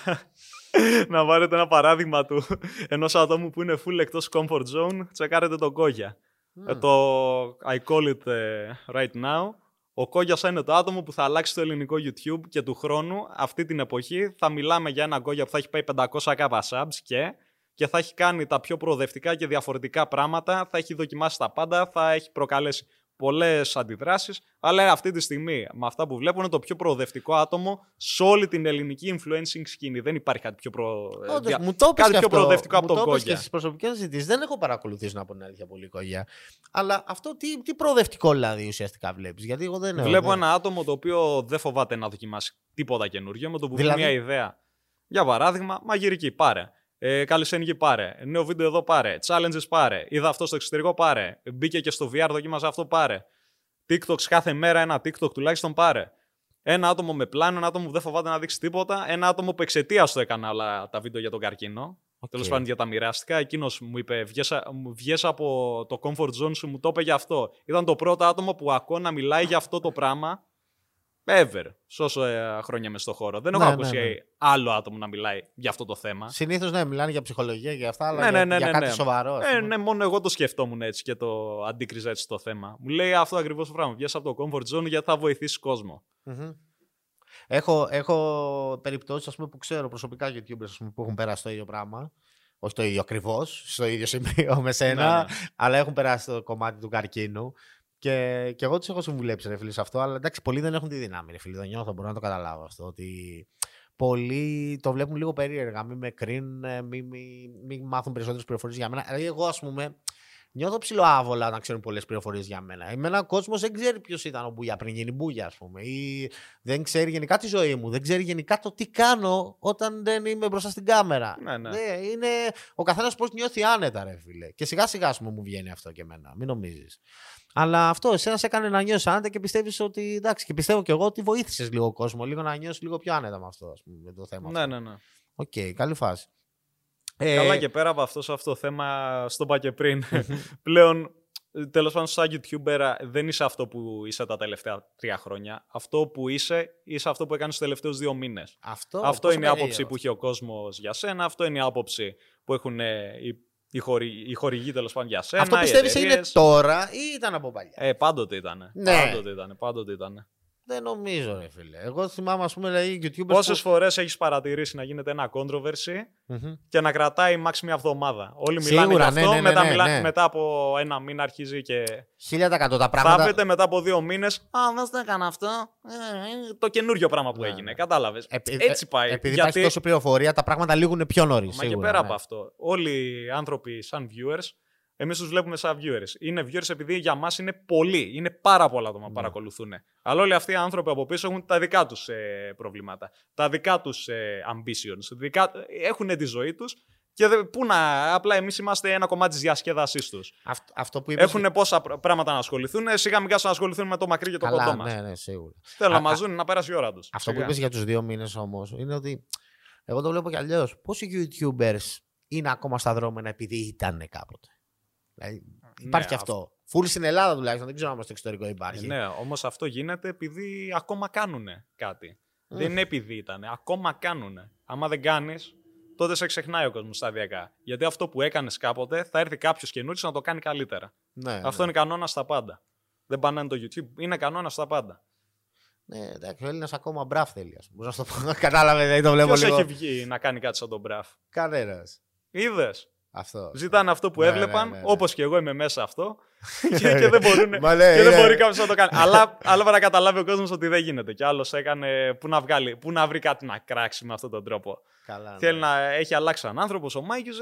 Speaker 2: (laughs) να πάρετε ένα παράδειγμα του ενός ατόμου που είναι full εκτός comfort zone, τσεκάρετε τον Κόγια. Ε, το I call it ε, right now. Ο Κόγιας είναι το άτομο που θα αλλάξει το ελληνικό YouTube και του χρόνου αυτή την εποχή θα μιλάμε για ένα Κόγια που θα έχει πάει 500k subs και, και θα έχει κάνει τα πιο προοδευτικά και διαφορετικά πράγματα, θα έχει δοκιμάσει τα πάντα, θα έχει προκαλέσει πολλές αντιδράσεις. Αλλά αυτή τη στιγμή, με αυτά που βλέπω, είναι το πιο προοδευτικό άτομο σε όλη την ελληνική influencing σκηνή. Δεν υπάρχει κάτι πιο, προ...
Speaker 1: Όντως, μου το
Speaker 2: κάτι πιο
Speaker 1: αυτό.
Speaker 2: προοδευτικό
Speaker 1: μου
Speaker 2: από τον
Speaker 1: το είπες
Speaker 2: Κόγια.
Speaker 1: Και στις προσωπικές συζητήσεις δεν έχω παρακολουθήσει να πω την αλήθεια πολύ κόγια. Αλλά αυτό τι, τι προοδευτικό δηλαδή ουσιαστικά βλέπεις; Γιατί εγώ δεν
Speaker 2: Βλέπω
Speaker 1: δεν-
Speaker 2: ένα άτομο το οποίο δεν φοβάται να δοκιμάσει τίποτα καινούργιο με το που βγει
Speaker 1: Δηλαδή;
Speaker 2: μια ιδέα. Για παράδειγμα, μαγειρική πάρε. Ε, calisthenics πάρε. Νέο βίντεο εδώ πάρε. Challenges πάρε. Είδα αυτό στο εξωτερικό πάρε. Μπήκε και στο VR, δοκίμαζε αυτό πάρε. TikToks κάθε μέρα ένα TikTok τουλάχιστον πάρε. Ένα άτομο με πλάνο, ένα άτομο που δεν φοβάται να δείξει τίποτα. Ένα άτομο που εξαιτίας του έκανε όλα τα βίντεο για τον καρκίνο.
Speaker 1: Οκ.
Speaker 2: Τέλος πάντων για τα μοιραστικά. Εκείνος μου είπε: Βγες από το comfort zone σου, μου το είπε γι' αυτό. Ήταν το πρώτο άτομο που ακούω να μιλάει για αυτό το πράγμα. Ever. Σε όσο ε, χρόνια είμαι στο χώρο. Δεν έχω
Speaker 1: Ναι,
Speaker 2: ακούσει
Speaker 1: ναι, ναι.
Speaker 2: άλλο άτομο να μιλάει για αυτό το θέμα.
Speaker 1: Συνήθως ναι, μιλάνε για ψυχολογία και για αυτά, αλλά
Speaker 2: Ναι,
Speaker 1: για,
Speaker 2: ναι, ναι,
Speaker 1: για
Speaker 2: ναι,
Speaker 1: κάτι
Speaker 2: ναι.
Speaker 1: σοβαρό. ας
Speaker 2: Ε,
Speaker 1: πούμε.
Speaker 2: ναι, μόνο εγώ το σκεφτόμουν έτσι και το αντίκριζα έτσι το θέμα. Μου λέει αυτό ακριβώς το πράγμα. Βγες από το comfort zone γιατί θα βοηθήσεις κόσμο.
Speaker 1: Μμμ. Έχω, έχω περιπτώσεις ας πούμε, που ξέρω προσωπικά YouTubers ας πούμε, που έχουν περάσει το ίδιο πράγμα. Όχι το ίδιο ακριβώς, στο ίδιο (laughs) σημείο με σένα,
Speaker 2: Ναι, ναι.
Speaker 1: αλλά έχουν περάσει το κομμάτι του καρκίνου. Και, και εγώ τους έχω συμβουλέψει ρε φίλε σε αυτό, αλλά εντάξει, πολλοί δεν έχουν τη δύναμη. Ρε φίλε, το νιώθω, μπορώ να το καταλάβω αυτό. Ότι πολλοί το βλέπουν λίγο περίεργα. Μην με κρίνουν, μην μη, μη μάθουν περισσότερες πληροφορίες για μένα. Δηλαδή, εγώ, ας πούμε, νιώθω ψηλοάβολα να ξέρουν πολλές πληροφορίες για μένα. Εμένα ο κόσμος δεν ξέρει ποιος ήταν ο Μπούγια πριν γίνει Μπούγια, ας πούμε. Ή δεν ξέρει γενικά τη ζωή μου. Δεν ξέρει γενικά το τι κάνω όταν δεν είμαι μπροστά στην κάμερα.
Speaker 2: Ναι, ναι.
Speaker 1: είναι ο καθένας πώς νιώθει άνετα, ρε φίλε. Και σιγά σιγά, ας πούμε, μου βγαίνει αυτό και εμένα. Μην νομίζεις. Αλλά αυτό εσένα σε έκανε να νιώσεις άνετα και πιστεύεις ότι. Εντάξει, και πιστεύω και εγώ ότι βοήθησες λίγο κόσμο, λίγο να νιώσεις λίγο πιο άνετα με αυτό, ας πούμε, με το θέμα.
Speaker 2: Ναι,
Speaker 1: αυτό.
Speaker 2: ναι, ναι.
Speaker 1: Οκ, καλή φάση. Ε,
Speaker 2: Καλά και πέρα από αυτό, σε αυτό το θέμα, στο είπα και πριν. (laughs) πλέον, τέλος πάντων, σαν YouTuber δεν είσαι αυτό που είσαι τα τελευταία τρία χρόνια. Αυτό που είσαι, είσαι αυτό που έκανες τους τελευταίους δύο μήνες.
Speaker 1: Αυτό,
Speaker 2: Αυτό
Speaker 1: πόσο
Speaker 2: είναι η άποψη
Speaker 1: περίεργο.
Speaker 2: που έχει ο κόσμος για σένα. Αυτό είναι η άποψη που έχουν ε, οι, οι, χορη, οι χορηγοί τέλος πάντων για σένα.
Speaker 1: Αυτό
Speaker 2: οι
Speaker 1: πιστεύεις είναι
Speaker 2: εταιρείες.
Speaker 1: τώρα ή ήταν από παλιά;
Speaker 2: Ε, πάντοτε ήταν.
Speaker 1: Ναι.
Speaker 2: Πάντοτε ήταν. Πάντοτε ήταν.
Speaker 1: Δεν νομίζω, ρε φίλε. Εγώ θυμάμαι, ας πούμε, δηλαδή, YouTubers.
Speaker 2: Πόσες
Speaker 1: που...
Speaker 2: φορές έχεις παρατηρήσει να γίνεται ένα controversy
Speaker 1: Μμμ.
Speaker 2: και να κρατάει max μια εβδομάδα. Όλοι μιλάνε
Speaker 1: Σίγουρα,
Speaker 2: για
Speaker 1: ναι,
Speaker 2: αυτό,
Speaker 1: ναι, ναι,
Speaker 2: μετά,
Speaker 1: ναι,
Speaker 2: μιλά-
Speaker 1: ναι.
Speaker 2: μετά από ένα μήνα αρχίζει και.
Speaker 1: 1000% τα πράγματα.
Speaker 2: Θάβεται μετά από δύο μήνες. Α, δεν το έκανα αυτό. Ε, είναι το καινούριο πράγμα που
Speaker 1: Ναι,
Speaker 2: έγινε.
Speaker 1: ναι.
Speaker 2: Κατάλαβες.
Speaker 1: Επει-
Speaker 2: Έτσι πάει.
Speaker 1: Επειδή
Speaker 2: Γιατί-
Speaker 1: υπάρχει τόση πληροφορία, τα πράγματα λήγουν πιο νωρίς.
Speaker 2: Μα και πέρα από αυτό, όλοι οι άνθρωποι σαν viewers, εμείς τους βλέπουμε σαν viewers. Είναι viewers επειδή για μας είναι πολλοί, είναι πάρα πολλά άτομα που
Speaker 1: Ναι.
Speaker 2: παρακολουθούν. Αλλά όλοι αυτοί οι άνθρωποι από πίσω έχουν τα δικά τους προβλήματα, τα δικά τους ambitions. Δικά, έχουν τη ζωή τους και δεν- πού να, απλά εμείς είμαστε ένα κομμάτι της διασκέδασής τους.
Speaker 1: Αυτό, αυτό που είπες...
Speaker 2: Έχουν πόσα πr- πράγματα να ασχοληθούν, σιγά μην κάτσουν να ασχοληθούν με το μακρύ και το κοντό
Speaker 1: Καλά,
Speaker 2: μας.
Speaker 1: ναι, ναι, σίγουρα.
Speaker 2: Θέλω
Speaker 1: Α,
Speaker 2: να μα
Speaker 1: α,
Speaker 2: δουν να πέρασε η ώρα τους.
Speaker 1: Αυτό που είπες για τους δύο μήνες όμως είναι ότι εγώ το βλέπω κι αλλιώς. Πόσοι YouTubers είναι ακόμα στα δρόμενα επειδή ήταν κάποτε; Δηλαδή, υπάρχει
Speaker 2: Ναι,
Speaker 1: και αυτό. Φουλ στην Ελλάδα τουλάχιστον, δεν ξέρω αν στο εξωτερικό υπάρχει.
Speaker 2: Ναι, όμως αυτό γίνεται επειδή ακόμα κάνουν κάτι. Δεν είναι επειδή ήταν. Ακόμα κάνουν. Άμα δεν κάνεις, τότε σε ξεχνάει ο κόσμος σταδιακά. Γιατί αυτό που έκανες κάποτε θα έρθει κάποιος καινούριος να το κάνει καλύτερα.
Speaker 1: ναι,
Speaker 2: Αυτό
Speaker 1: ναι.
Speaker 2: είναι κανόνα στα πάντα. Δεν πάνε το YouTube. Είναι κανόνα στα πάντα.
Speaker 1: Ναι, εντάξει, ο Έλληνας ακόμα μπραφ θέλει. ας πούμε. Μπορώ να σου το πω. (laughs) Κατάλαβε, δηλαδή το βλέπω
Speaker 2: Ποιος
Speaker 1: λίγο.
Speaker 2: έχει βγει να κάνει κάτι σαν τον Μπραφ;
Speaker 1: Κανένας.
Speaker 2: Είδες;
Speaker 1: Αυτός.
Speaker 2: Ζητάνε αυτό που
Speaker 1: Ναι,
Speaker 2: έβλεπαν,
Speaker 1: ναι, ναι, ναι.
Speaker 2: όπως και εγώ είμαι μέσα αυτό. (laughs) και, και δεν μπορούν.
Speaker 1: Μα ναι,
Speaker 2: και δεν
Speaker 1: είναι-
Speaker 2: μπορεί κάποιος να το κάνει. αλλά, αλλά para να καταλάβει ο κόσμος ότι δεν γίνεται. Και άλλος έκανε. Πού να, βγάλει, πού να βρει κάτι να κράξει με αυτόν τον τρόπο.
Speaker 1: Καλά, ναι.
Speaker 2: Θέλει να έχει αλλάξει έναν άνθρωπο. Ο Μάικιο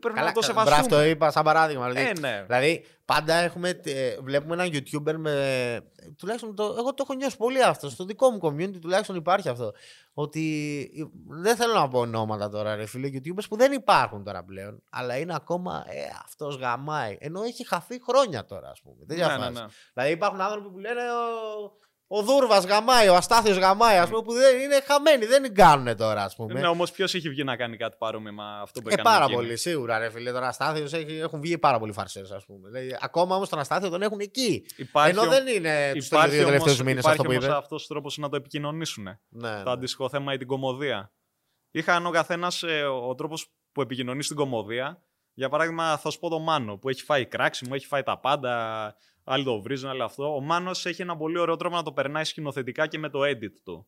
Speaker 2: πρέπει
Speaker 1: Καλά,
Speaker 2: να το
Speaker 1: καλά, μπράβο,
Speaker 2: σεβαστούμε.
Speaker 1: το είπα σαν παράδειγμα. Δηλαδή,
Speaker 2: Ε, ναι.
Speaker 1: Δηλαδή, πάντα έχουμε, ε, βλέπουμε έναν YouTuber με. Τουλάχιστον το, εγώ το έχω νιώσει πολύ αυτό. Στο δικό μου community τουλάχιστον υπάρχει αυτό. Ότι ε, δεν θέλω να πω ονόματα τώρα, ρε φίλε, YouTubers που δεν υπάρχουν τώρα πλέον. Αλλά είναι ακόμα. Ε, αυτός γαμάει. Ενώ έχει χαθεί χρόνια τώρα, ας πούμε. Δεν
Speaker 2: Ναι, ναι,
Speaker 1: διαφάζει.
Speaker 2: ναι.
Speaker 1: Δηλαδή, υπάρχουν άνθρωποι που λένε. Ο, ο Δούρβας γαμάει, ο Αστάθιος γαμάει, ας πούμε, που δεν είναι χαμένοι, δεν κάνουν τώρα, ας πούμε.
Speaker 2: Ναι, όμως ποιος έχει βγει να κάνει κάτι παρόμοιο με αυτό που
Speaker 1: Ε,
Speaker 2: έκανε.
Speaker 1: πάρα
Speaker 2: εκείνοι.
Speaker 1: πολύ, σίγουρα ρε φίλε. Τώρα Αστάθιος έχει, έχουν βγει πάρα πολλοί φαρσέ, ας πούμε. Δηλαδή, ακόμα όμως τον Αστάθιο τον έχουν εκεί.
Speaker 2: Υπάρχει
Speaker 1: Ενώ
Speaker 2: ο-
Speaker 1: δεν είναι τους
Speaker 2: Υπάρχει
Speaker 1: δύο τελευταίους
Speaker 2: όμως,
Speaker 1: μήνες
Speaker 2: υπάρχει
Speaker 1: αυτό που
Speaker 2: όμως
Speaker 1: είπε.
Speaker 2: αυτός ο τρόπος να το επικοινωνήσουν.
Speaker 1: Ναι,
Speaker 2: Το
Speaker 1: ναι.
Speaker 2: αντίστοιχο θέμα ή την κομμωδία. Είχαν ο καθένας ο τρόπος που επικοινωνείς στην κομμωδία Για παράδειγμα, θα σου πω το Μάνο που έχει φάει κράξιμο, έχει φάει τα πάντα. Άλλοι το βρίζουν, άλλοι αυτό. Ο Μάνος έχει ένα πολύ ωραίο τρόπο να το περνάει σκηνοθετικά και με το edit του.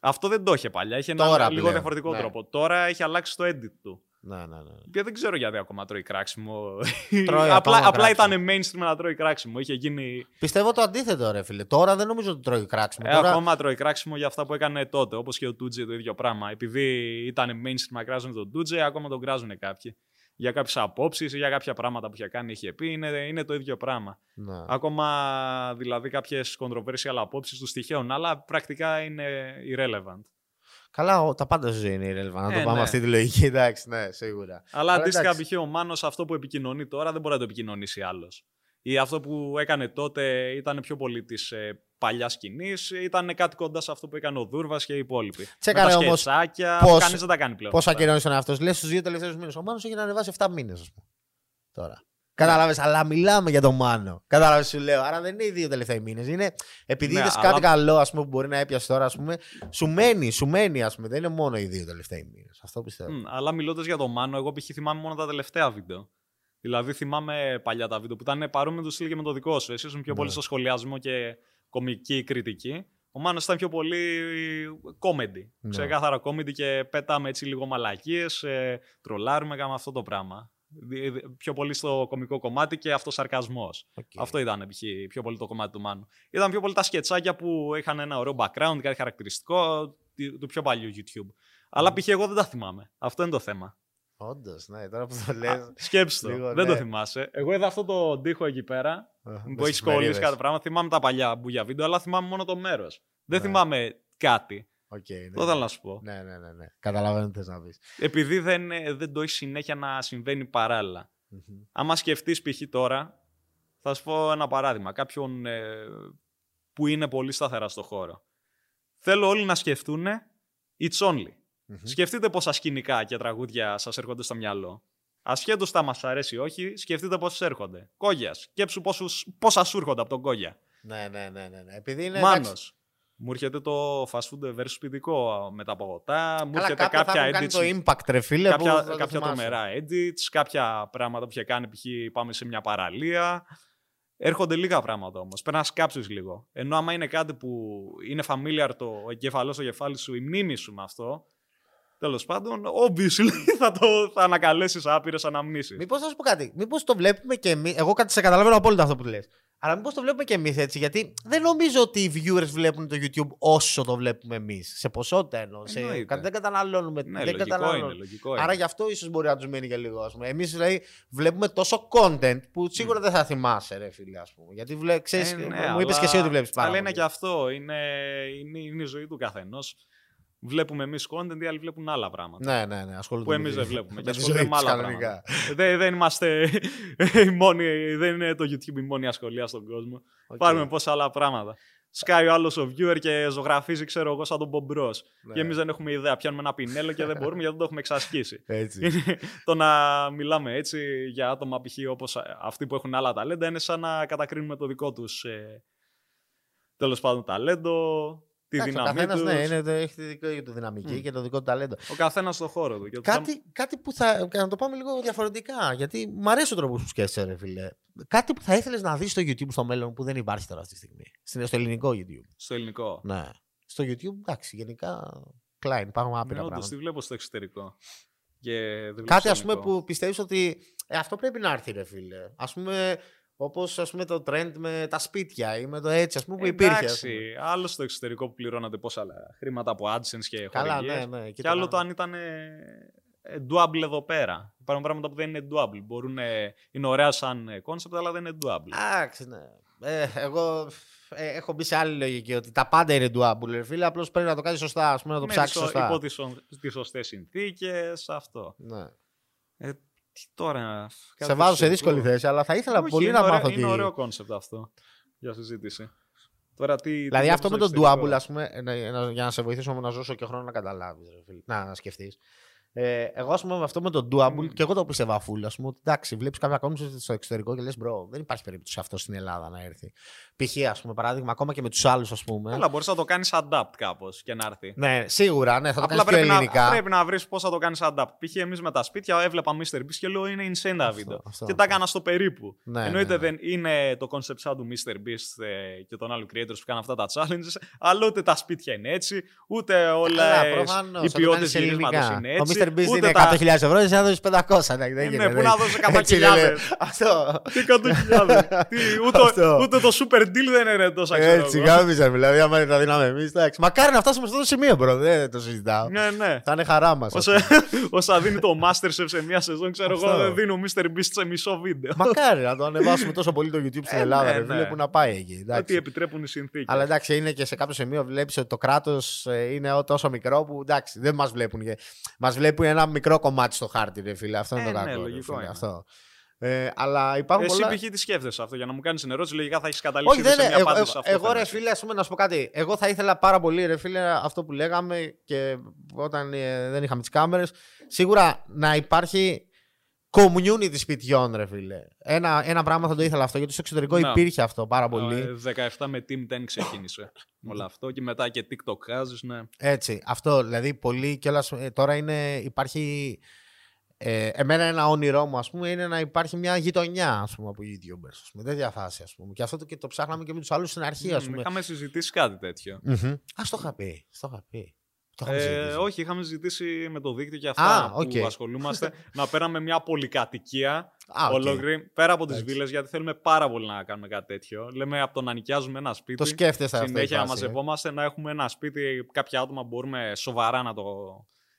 Speaker 2: Αυτό δεν το είχε παλιά. Είχε ένα
Speaker 1: Τώρα
Speaker 2: λίγο
Speaker 1: πλέον,
Speaker 2: διαφορετικό
Speaker 1: ναι.
Speaker 2: τρόπο. Τώρα έχει αλλάξει το edit του.
Speaker 1: Ναι, ναι, ναι.
Speaker 2: Και δεν ξέρω γιατί ακόμα τρώει κράξιμο.
Speaker 1: Τρώει (laughs)
Speaker 2: απλά
Speaker 1: ακόμα
Speaker 2: απλά
Speaker 1: κράξιμο.
Speaker 2: ήταν mainstream να τρώει κράξιμο. Είχε γίνει.
Speaker 1: Πιστεύω το αντίθετο, ρε φίλε. Τώρα δεν νομίζω ότι τρώει κράξιμο.
Speaker 2: Ε,
Speaker 1: Τώρα...
Speaker 2: Ακόμα τρώει κράξιμο για αυτά που έκανε τότε. Όπως και ο Τούτζε το ίδιο πράγμα. Επειδή ήταν mainstream να κράζουν τον Τούτζε, ακόμα τον κράζουν κάποιοι. Για κάποιες απόψεις ή για κάποια πράγματα που είχε κάνει, είχε πει. Είναι, είναι το ίδιο πράγμα.
Speaker 1: Ναι.
Speaker 2: Ακόμα δηλαδή κάποιες controversial απόψεις τους τυχαίων, αλλά πρακτικά είναι irrelevant.
Speaker 1: Καλά, ο- τα πάντα στη ζωή είναι irrelevant. Να το
Speaker 2: Ε,
Speaker 1: πάμε
Speaker 2: ναι.
Speaker 1: αυτή τη λογική, εντάξει, ναι, σίγουρα.
Speaker 2: Αλλά
Speaker 1: Αλλά
Speaker 2: αντίστοιχα,
Speaker 1: εντάξει.
Speaker 2: π.χ. ο Μάνος αυτό που επικοινωνεί τώρα δεν μπορεί να το επικοινωνήσει άλλος. Ή αυτό που έκανε τότε ήταν πιο πολύ της ε, παλιάς σκηνής, ήταν κάτι κοντά σε αυτό που έκανε ο Δούρβας και οι υπόλοιποι.
Speaker 1: Τσέκαρε
Speaker 2: Με τα
Speaker 1: όμως
Speaker 2: σκετσάκια,
Speaker 1: πώς-
Speaker 2: που κανείς δεν τα κάνει πλέον.
Speaker 1: Πόσα
Speaker 2: αυτά.
Speaker 1: καιρό είσαι αυτό. Λες στους δύο τελευταίους μήνες. Ο Μάνος έχει να ανεβάσει 7 μήνες, ας πούμε. Τώρα. Κατάλαβε, αλλά μιλάμε για τον Μάνο. Κατάλαβε, σου λέω. Άρα δεν είναι οι δύο τελευταίοι μήνες. Είναι επειδή
Speaker 2: Ναι,
Speaker 1: είδες
Speaker 2: αλλά-
Speaker 1: κάτι καλό, ας πούμε, που μπορεί να έπιασες τώρα, ας πούμε. Σου μένει, σου μένει, ας πούμε. Δεν είναι μόνο οι δύο τελευταίοι μήνες. Αυτό πιστεύω.
Speaker 2: Μμ, αλλά μιλώντας για τον Μάνο, εγώ π.χ. θυμάμαι μόνο τα τελευταία βίντεο. Δηλαδή θυμάμαι παλιά τα βίντεο που ήταν παρόμοιο τους στυλ και με το δικό σου. Εσύ ήσουν πιο
Speaker 1: Ναι.
Speaker 2: πολύ στο σχολιασμό και κομική κριτική. Ο Μάνος ήταν πιο πολύ comedy.
Speaker 1: Ναι.
Speaker 2: Ξεκάθαρα comedy και πέταμε έτσι λίγο μαλακίες, ε, τρολάρουμε, κάνουμε αυτό το πράγμα. Δι- δι- Πιο πολύ στο κομικό κομμάτι και αυτοσαρκασμός.
Speaker 1: Οκ.
Speaker 2: Αυτό ήταν π.χ. πιο πολύ το κομμάτι του Μάνου. Ήταν πιο πολύ τα σκετσάκια που είχαν ένα ωραίο background, κάτι χαρακτηριστικό του- του πιο παλιού YouTube. Αλλά π.χ. εγώ δεν τα θυμάμαι. Αυτό είναι το θέμα.
Speaker 1: Όντως, ναι, τώρα που το λες.
Speaker 2: Α, Σκέψου το.
Speaker 1: λίγο,
Speaker 2: δεν
Speaker 1: ναι.
Speaker 2: το θυμάσαι. Εγώ είδα αυτό το τοίχο εκεί πέρα που έχει κολλήσει κάτι πράγμα. Θυμάμαι τα παλιά μπουλιά βίντεο, αλλά θυμάμαι μόνο το μέρος. Δεν
Speaker 1: Ναι.
Speaker 2: θυμάμαι κάτι.
Speaker 1: Οκ, ναι.
Speaker 2: Το ήθελα να σου πω.
Speaker 1: Ναι, ναι, ναι. ναι. Καταλαβαίνω τι θες να πεις.
Speaker 2: Επειδή δεν, ε, δεν το έχει συνέχεια να συμβαίνει παράλληλα. Άμα σκεφτείς π.χ. τώρα, θα σου πω ένα παράδειγμα. Κάποιον ε, που είναι πολύ σταθερά στο χώρο. Θέλω όλοι να σκεφτούν it's only. Σκεφτείτε πόσα σκηνικά και τραγούδια σας έρχονται στο μυαλό. Ασχέτως τα μας αρέσει ή όχι, σκεφτείτε πόσου έρχονται. Κόγιας. Σκέψου πόσους, πόσα σου έρχονται από τον Κόγια.
Speaker 1: Ναι, ναι, ναι, ναι. ναι. Επειδή είναι.
Speaker 2: Μάνος.
Speaker 1: εντάξει,
Speaker 2: Μου έρχεται το fast food versus σπιτικό με τα παγωτά. Μου
Speaker 1: Καλά,
Speaker 2: έρχεται
Speaker 1: κάποια θα
Speaker 2: κάποια
Speaker 1: έχουν κάνει
Speaker 2: edits.
Speaker 1: το impact, ρε φίλε. που
Speaker 2: κάποια,
Speaker 1: θα το
Speaker 2: κάποια
Speaker 1: θυμάσαι.
Speaker 2: τρομερά edits, κάποια πράγματα που είχε κάνει, π.χ. πάμε σε μια παραλία. Έρχονται λίγα πράγματα όμως. Πρέπει να σκάψει λίγο. Ενώ άμα είναι κάτι που είναι familiar το εγκέφαλό στο κεφάλι σου, η μνήμη σου με αυτό, τέλος πάντων, obviously (laughs) θα, το, θα ανακαλέσεις άπειρες αναμνήσεις.
Speaker 1: Μήπως θα σου πω κάτι. Μήπως το βλέπουμε και εμείς. Εγώ κάτι σε καταλαβαίνω απόλυτα αυτό που λες. Αλλά μήπως το βλέπουμε και εμείς έτσι. Γιατί δεν νομίζω ότι οι viewers βλέπουν το YouTube όσο το βλέπουμε εμείς. Σε ποσότητα εννοώ. Σε...
Speaker 2: Εννοείται.
Speaker 1: κα- Δεν καταναλώνουμε.
Speaker 2: Ναι,
Speaker 1: δεν
Speaker 2: λογικό
Speaker 1: καταναλώνουμε.
Speaker 2: είναι, λογικό είναι.
Speaker 1: Άρα γι' αυτό ίσως μπορεί να τους μείνει και λίγο. Εμείς δηλαδή βλέπουμε τόσο content που σίγουρα δεν θα θυμάσαι, ρε φίλε, ας πούμε. Γιατί βλέ... ξέρεις,
Speaker 2: Ε, ναι,
Speaker 1: μου είπες
Speaker 2: αλλά-
Speaker 1: και εσύ ότι βλέπεις πάρα
Speaker 2: Αλλά είναι
Speaker 1: πολύ.
Speaker 2: και αυτό. Είναι, είναι, είναι η ζωή του καθενός. Βλέπουμε εμείς content, οι άλλοι βλέπουν άλλα πράγματα.
Speaker 1: Ναι, ναι, ναι. Ασχολούνται
Speaker 2: Που
Speaker 1: με
Speaker 2: εμείς
Speaker 1: τη-
Speaker 2: δεν βλέπουμε.
Speaker 1: με
Speaker 2: Και
Speaker 1: τη
Speaker 2: ασχολούνται
Speaker 1: ζωή
Speaker 2: με
Speaker 1: τους
Speaker 2: άλλα
Speaker 1: κανονικά.
Speaker 2: πράγματα. δεν, δεν είμαστε (laughs) οι μόνοι, δεν είναι το YouTube η μόνη ασχολία στον κόσμο.
Speaker 1: Οκ.
Speaker 2: Πάρουμε πόσα άλλα πράγματα. Σκάει ο άλλος ο viewer και ζωγραφίζει, ξέρω εγώ, σαν τον Μπομπρό.
Speaker 1: Ναι.
Speaker 2: Και εμείς δεν έχουμε ιδέα. Πιάνουμε ένα πινέλο και δεν μπορούμε γιατί δεν το έχουμε εξασκήσει.
Speaker 1: Έτσι.
Speaker 2: Είναι- το να μιλάμε έτσι για άτομα π.χ. όπως αυτοί που έχουν άλλα ταλέντα είναι σαν να κατακρίνουμε το δικό τους ε, τέλος πάντων ταλέντο, τη
Speaker 1: Εντάξει, ο
Speaker 2: δύναμή
Speaker 1: καθένας,
Speaker 2: τους.
Speaker 1: ναι, είναι, το- έχει τη δική του δυναμική
Speaker 2: Μμ.
Speaker 1: και το δικό του ταλέντο.
Speaker 2: Ο καθένας στο χώρο του. Και το
Speaker 1: Κάτι, κάτι που θα. Να το πάμε λίγο διαφορετικά. Γιατί μου αρέσει ο τρόπος που σκέφτεσαι, ρε φίλε. Κάτι που θα ήθελες να δεις στο YouTube στο μέλλον που δεν υπάρχει τώρα αυτή τη στιγμή. Στην- Στο ελληνικό YouTube.
Speaker 2: Στο ελληνικό.
Speaker 1: Ναι. Στο YouTube, εντάξει, γενικά. Klein, υπάρχουν άπειρα
Speaker 2: Ναι, όντως,
Speaker 1: πράγματα.
Speaker 2: τη βλέπω στο εξωτερικό. Και δεν βλέπω
Speaker 1: Κάτι
Speaker 2: στο
Speaker 1: ας πούμε
Speaker 2: ελληνικό.
Speaker 1: που πιστεύεις ότι ε, αυτό πρέπει να έρθει, ρε φίλε. Α πούμε, όπως το trend με τα σπίτια ή με το έτσι, ας πούμε, που υπήρχε. ας
Speaker 2: Εντάξει,
Speaker 1: πούμε.
Speaker 2: άλλο στο εξωτερικό που πληρώνατε πόσα άλλα χρήματα από AdSense και
Speaker 1: Καλά,
Speaker 2: χορηγίες.
Speaker 1: ναι, ναι.
Speaker 2: Και, άλλο το
Speaker 1: κάναμε.
Speaker 2: αν ήταν ε, ε, doable εδώ πέρα. Υπάρχουν πράγματα που δεν είναι doable. Μπορούν, ε, είναι ωραία σαν ε, concept, αλλά δεν είναι doable.
Speaker 1: Εντάξει, ναι. Ε, εγώ ε, έχω μπει σε άλλη λογική ότι τα πάντα είναι doable, ρε φίλε. Απλώς πρέπει να το κάνεις σωστά, ας πούμε, να το
Speaker 2: Ναι,
Speaker 1: ψάξεις
Speaker 2: σω-
Speaker 1: σωστά.
Speaker 2: Υπό τις, σω- τις σωστές συνθήκες, αυτό.
Speaker 1: Ναι.
Speaker 2: Ε, τι τώρα...
Speaker 1: Σε βάζω σε δύσκολη θέση, αλλά θα ήθελα πολύ να μάθω
Speaker 2: Είναι
Speaker 1: τι.
Speaker 2: ωραίο κόνσεπτ αυτό για συζήτηση. Τώρα τι...
Speaker 1: Δηλαδή
Speaker 2: τι
Speaker 1: αυτό με
Speaker 2: βλέπεις
Speaker 1: το
Speaker 2: στο
Speaker 1: doable,
Speaker 2: εξωτερικό.
Speaker 1: ας πούμε, ε, να- να- για να σε βοηθήσω να δώσω και χρόνο να καταλάβεις, να, να σκεφτείς. Ε, εγώ, ας πούμε, με αυτό με το doable και εγώ το πίστευα full. Α πούμε, ότι εντάξει, βλέπεις κάποια πράγματα στο εξωτερικό και λες, bro, δεν υπάρχει περίπτωση αυτό στην Ελλάδα να έρθει. Π.χ. ας πούμε, παράδειγμα, ακόμα και με τους άλλους, ας πούμε.
Speaker 2: Αλλά μπορείς να το κάνεις adapt κάπως και να έρθει.
Speaker 1: Ναι, σίγουρα, ναι, θα το
Speaker 2: Απλά
Speaker 1: κάνεις πιο
Speaker 2: πρέπει
Speaker 1: ελληνικά.
Speaker 2: να, πρέπει να βρεις πώς θα το κάνεις adapt. Π.χ. εμείς με τα σπίτια έβλεπα Mr. Beast και λέω είναι insane τα βίντεο.
Speaker 1: αυτό,
Speaker 2: και
Speaker 1: αυτό.
Speaker 2: τα έκανα στο περίπου.
Speaker 1: Ναι,
Speaker 2: Εννοείται
Speaker 1: ναι, ναι.
Speaker 2: δεν είναι το concept σαν του Mr. Beast ε, και των άλλων creators που κάνουν αυτά τα challenges, αλλά ούτε τα σπίτια είναι έτσι, ούτε όλα
Speaker 1: Καλά,
Speaker 2: ε,
Speaker 1: προφανώς,
Speaker 2: οι
Speaker 1: θα το
Speaker 2: ποιότητες
Speaker 1: κάνεις
Speaker 2: γυρίσματος
Speaker 1: ελληνικά.
Speaker 2: είναι έτσι.
Speaker 1: Ο Mr. Beast
Speaker 2: ούτε
Speaker 1: είναι
Speaker 2: τα-
Speaker 1: 100.000 ευρώ, εσύ θα δώσεις 500. ναι, δεν
Speaker 2: Ναι,
Speaker 1: γίνεται,
Speaker 2: πού
Speaker 1: δεν-
Speaker 2: να δώσει 100.000.
Speaker 1: Έτσι είναι, Αυτό.
Speaker 2: Τι 100.000. Τι, ούτε,
Speaker 1: Αυτό.
Speaker 2: ούτε το super deal δεν είναι τόσα ξέρω
Speaker 1: Έτσι,
Speaker 2: εγώ.
Speaker 1: γάμησέ τα. Δηλαδή, άμα τα δίναμε εμείς, εντάξει. Μακάρι να φτάσουμε σε αυτό το σημείο, bro. Δεν το συζητάω.
Speaker 2: Ναι, ναι.
Speaker 1: Θα είναι χαρά μας.
Speaker 2: Όσα, (laughs) όσα δίνει το Masterchef σε μία σεζόν, ξέρω
Speaker 1: Αυτό.
Speaker 2: εγώ, δεν δίνω Mr. Beast σε μισό βίντεο.
Speaker 1: Μακάρι να το ανεβάσουμε τόσο πολύ το YouTube στην
Speaker 2: Ε,
Speaker 1: Ελλάδα.
Speaker 2: ναι,
Speaker 1: ρε φίλε,
Speaker 2: ναι.
Speaker 1: που να πάει εκεί.
Speaker 2: Ότι
Speaker 1: εντάξει.
Speaker 2: επιτρέπουν οι συνθήκες.
Speaker 1: Αλλά εντάξει, είναι και σε κάποιο σημείο βλέπεις ότι το κράτος είναι ο- τόσο μικρό που εντάξει, δεν μας βλέπουν. Μας βλέπουν ένα μικρό κομμάτι στο χάρτη, ρε φίλε. Αυτό είναι
Speaker 2: Ε,
Speaker 1: το
Speaker 2: ναι,
Speaker 1: κακό. ρε
Speaker 2: λογικό
Speaker 1: φίλε,
Speaker 2: είναι.
Speaker 1: Αυτό. Ε, αλλά υπάρχουν
Speaker 2: Εσύ
Speaker 1: πολλά...
Speaker 2: π.χ. τι σκέφτεσαι αυτό για να μου κάνεις την ερώτηση, λογικά θα έχεις καταλήξει
Speaker 1: Όχι, δεν
Speaker 2: σε
Speaker 1: είναι.
Speaker 2: μια
Speaker 1: Εγώ,
Speaker 2: απάντηση σε αυτό.
Speaker 1: εγώ,
Speaker 2: το
Speaker 1: ρε
Speaker 2: θέμα.
Speaker 1: φίλε, ας πούμε, να σου πω κάτι. Εγώ θα ήθελα πάρα πολύ, ρε φίλε, αυτό που λέγαμε και όταν ε, δεν είχαμε τις κάμερες, σίγουρα να υπάρχει community σπιτιών, ρε φίλε. Ένα, ένα πράγμα θα το ήθελα αυτό, γιατί στο εξωτερικό
Speaker 2: Να.
Speaker 1: υπήρχε αυτό πάρα πολύ.
Speaker 2: Ε, 17 με Team 10 ξεκίνησε όλο αυτό και μετά και TikTok χάζεις, ναι.
Speaker 1: Έτσι, αυτό δηλαδή πολύ κιόλας ε, τώρα είναι, υπάρχει. Ε, εμένα ένα όνειρό μου, ας πούμε, είναι να υπάρχει μια γειτονιά ας πούμε, από YouTubers. Ας πούμε, τέτοια φάση, ας πούμε. Και αυτό το, και το ψάχναμε και με τους άλλους στην αρχή, ας
Speaker 2: Μμ,
Speaker 1: πούμε.
Speaker 2: Είχαμε συζητήσει κάτι τέτοιο.
Speaker 1: Μμμ. Α, το είχα πει. Στο είχα πει. Το είχαμε
Speaker 2: Ε,
Speaker 1: συζητήσει.
Speaker 2: όχι, είχαμε συζητήσει με το δίκτυο και αυτά
Speaker 1: Α,
Speaker 2: που
Speaker 1: οκ.
Speaker 2: ασχολούμαστε να παίρναμε μια πολυκατοικία
Speaker 1: Α, οκ.
Speaker 2: ολόκληρη πέρα από τις
Speaker 1: Εντάξει.
Speaker 2: βίλες, γιατί θέλουμε πάρα πολύ να κάνουμε κάτι τέτοιο. Λέμε από το να νοικιάζουμε ένα σπίτι.
Speaker 1: Το σκέφτεσαι αυτό. η
Speaker 2: συνέχεια να
Speaker 1: φάση, ε.
Speaker 2: μαζευόμαστε, να έχουμε ένα σπίτι, κάποια άτομα μπορούμε σοβαρά να το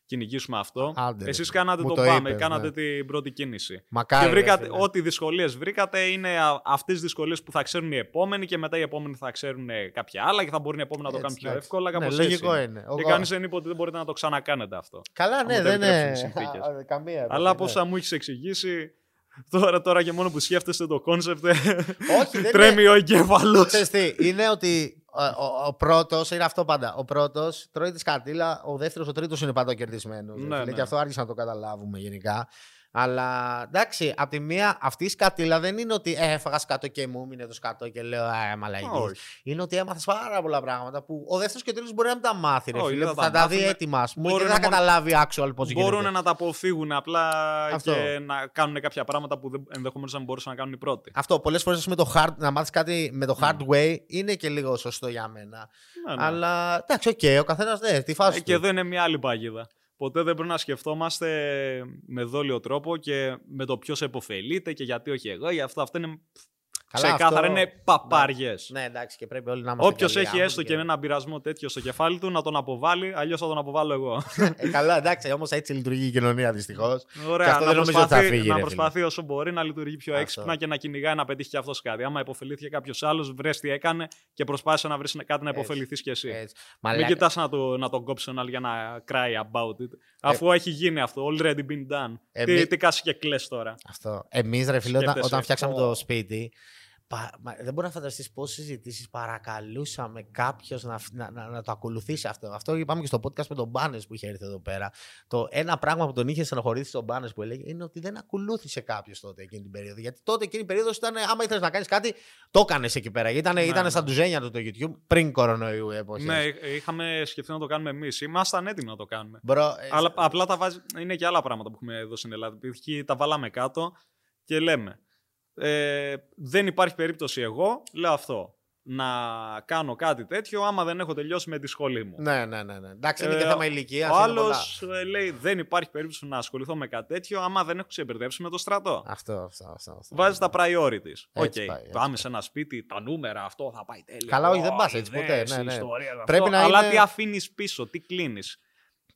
Speaker 2: κυνηγήσουμε αυτό.
Speaker 1: Άντε, ρε
Speaker 2: Εσείς
Speaker 1: φίλε.
Speaker 2: κάνατε
Speaker 1: Μου
Speaker 2: το,
Speaker 1: το
Speaker 2: πάμε,
Speaker 1: είπες,
Speaker 2: κάνατε
Speaker 1: ναι.
Speaker 2: την πρώτη κίνηση.
Speaker 1: Μακάρι,
Speaker 2: και
Speaker 1: ρε
Speaker 2: βρήκατε,
Speaker 1: φίλε.
Speaker 2: ό,τι δυσκολίες βρήκατε είναι αυτές τις δυσκολίες που θα ξέρουν οι επόμενοι και μετά οι επόμενοι θα ξέρουν ε, κάποια άλλα και θα μπορούν οι επόμενοι να το
Speaker 1: Έτσι,
Speaker 2: κάνουν πιο
Speaker 1: εντάξει.
Speaker 2: εύκολα.
Speaker 1: Ναι,
Speaker 2: Κάπως
Speaker 1: λογικό
Speaker 2: έτσι
Speaker 1: είναι.
Speaker 2: Και
Speaker 1: Εγώ-
Speaker 2: κανείς δεν είπε ότι δεν μπορείτε να το ξανακάνετε αυτό.
Speaker 1: Καλά, ναι,
Speaker 2: το
Speaker 1: δεν
Speaker 2: επιτρέψουν
Speaker 1: είναι.
Speaker 2: οι συνθήκες. (laughs)
Speaker 1: Α, Καμία.
Speaker 2: Αλλά από
Speaker 1: ναι.
Speaker 2: όσα μου έχεις εξηγήσει, τώρα, τώρα και μόνο που σκέφτεστε το κόνσεπτ,
Speaker 1: Όχι, δεν
Speaker 2: τρέμει
Speaker 1: είναι.
Speaker 2: ο εγκέφαλος.
Speaker 1: Ξέρεις τι, είναι ότι ο, ο, ο πρώτος είναι αυτό πάντα. Ο πρώτος τρώει τη σκατήλα, ο δεύτερος, ο τρίτος είναι πάντα κερδισμένος.
Speaker 2: Ναι, ναι.
Speaker 1: Και αυτό άρχισε να το καταλάβουμε γενικά. Αλλά εντάξει, από τη μία, αυτή η σκατήλα δεν είναι ότι ε, έφαγα σκατό και μου έμεινε το σκατό και λέω Α, μαλακία.
Speaker 2: Όχι.
Speaker 1: Είναι ότι έμαθες πάρα πολλά πράγματα που ο δεύτερος και ο τρίτος μπορεί να μην τα μάθει. Ρε,
Speaker 2: Όχι,
Speaker 1: φίλε,
Speaker 2: δεν
Speaker 1: που
Speaker 2: θα
Speaker 1: θα
Speaker 2: τα
Speaker 1: τα δει
Speaker 2: μάθουν.
Speaker 1: έτοιμα, α πούμε, και
Speaker 2: Μπορούν
Speaker 1: δεν θα
Speaker 2: να μόνο-
Speaker 1: καταλάβει actual πώς γίνεται.
Speaker 2: Μπορούν να τα αποφύγουν απλά
Speaker 1: Αυτό.
Speaker 2: και να κάνουν κάποια πράγματα που ενδεχομένως να μην μπορούσαν να κάνουν οι πρώτοι.
Speaker 1: Αυτό πολλές φορές το hard, να μάθεις κάτι με το hard way είναι και λίγο σωστό για μένα.
Speaker 2: Ναι, ναι.
Speaker 1: Αλλά εντάξει, οκ, ο καθένας ναι, τη φάση.
Speaker 2: Ε,
Speaker 1: του.
Speaker 2: και εδώ είναι μια άλλη παγίδα. Ποτέ δεν πρέπει να σκεφτόμαστε με δόλιο τρόπο και με το ποιος επωφελείται και γιατί όχι εγώ. Γι' αυτό αυτό είναι
Speaker 1: Καλά,
Speaker 2: ξεκάθαρα,
Speaker 1: αυτό-
Speaker 2: είναι παπάριες.
Speaker 1: Ναι, εντάξει, και πρέπει όλοι να είμαστε.
Speaker 2: Όποιος
Speaker 1: καλοί
Speaker 2: έχει
Speaker 1: άνθρωποι
Speaker 2: έστω
Speaker 1: και-
Speaker 2: και ένα πειρασμό τέτοιο στο κεφάλι του να τον αποβάλει, αλλιώς θα τον αποβάλω εγώ. (laughs)
Speaker 1: Ε, καλά, εντάξει, όμως έτσι λειτουργεί η κοινωνία δυστυχώς. Και
Speaker 2: Ωραία,
Speaker 1: αυτό
Speaker 2: να
Speaker 1: δεν νομίζω ότι θα
Speaker 2: προσπαθεί,
Speaker 1: φύγει,
Speaker 2: να
Speaker 1: ρε,
Speaker 2: προσπαθεί όσο μπορεί να λειτουργεί πιο
Speaker 1: Αυτό.
Speaker 2: έξυπνα και να κυνηγάει να πετύχει και αυτός κάτι. Άμα υποφελήθηκε κάποιος άλλος, βρες τι έκανε και προσπάθησε να βρεις κάτι να
Speaker 1: Έτσι.
Speaker 2: υποφεληθείς κι εσύ.
Speaker 1: Έτσι.
Speaker 2: Μην
Speaker 1: Μαλάκα.
Speaker 2: κοιτάς να, το, να τον κόψει τον άλλο για να cry about it. Αφού έχει γίνει αυτό, already been done.
Speaker 1: Ε,
Speaker 2: τι,
Speaker 1: μη-
Speaker 2: τι κάτσει και κλες τώρα.
Speaker 1: Αυτό. Εμείς, ρε φίλε, όταν,
Speaker 2: Σκέφτεσαι.
Speaker 1: όταν φτιάξαμε
Speaker 2: Ω.
Speaker 1: το σπίτι, πα- μα- δεν μπορεί να φανταστείς πόσες συζητήσεις παρακαλούσαμε κάποιος να, φ- να, να, να το ακολουθήσει αυτό. Αυτό είπαμε και στο podcast με τον Μπάνες που είχε έρθει εδώ πέρα. Το ένα πράγμα που τον είχε στενοχωρήσει στον Μπάνες που έλεγε είναι ότι δεν ακολούθησε κάποιος τότε εκείνη την περίοδο. Γιατί τότε εκείνη η περίοδος ήταν, άμα ήθελες να κάνεις κάτι, το έκανε εκεί πέρα. Ήταν,
Speaker 2: Ναι,
Speaker 1: ήταν
Speaker 2: ναι.
Speaker 1: στα ντουζένια του το YouTube πριν κορονοϊού εποχή.
Speaker 2: Ναι, εί- είχαμε σκεφτεί να το κάνουμε εμείς. Ήμασταν έτοιμοι να το κάνουμε.
Speaker 1: Bro, ε,
Speaker 2: Αλλά απλά τα βάζει. Είναι και άλλα πράγματα που έχουμε εδώ στην Ελλάδα. Π.χ. τα βάλαμε κάτω και λέμε. Ε, δεν υπάρχει περίπτωση εγώ, λέω αυτό. Να κάνω κάτι τέτοιο άμα δεν έχω τελειώσει με τη σχολή μου.
Speaker 1: Ναι, ναι, ναι. ναι. Εντάξει, είναι
Speaker 2: Ε,
Speaker 1: και θέμα ηλικίας.
Speaker 2: Ο άλλος λέει δεν υπάρχει περίπτωση να ασχοληθώ με κάτι τέτοιο άμα δεν έχω ξεμπερδέψει με το στρατό.
Speaker 1: Αυτό, αυτό, αυτό. αυτό.
Speaker 2: Βάζεις τα priorities. Οκ,
Speaker 1: Έτσι πάει, έτσι
Speaker 2: πάμε
Speaker 1: πάει.
Speaker 2: σε ένα σπίτι, τα νούμερα, αυτό θα πάει τέλεια.
Speaker 1: Καλά, όχι, δεν πας
Speaker 2: Ω,
Speaker 1: έτσι ποτέ,
Speaker 2: ιδέες,
Speaker 1: ναι, ναι.
Speaker 2: ιστορίες, αυτό.
Speaker 1: Πρέπει να
Speaker 2: Αλλά
Speaker 1: είναι-
Speaker 2: τι αφήνεις πίσω, τι κλείνεις.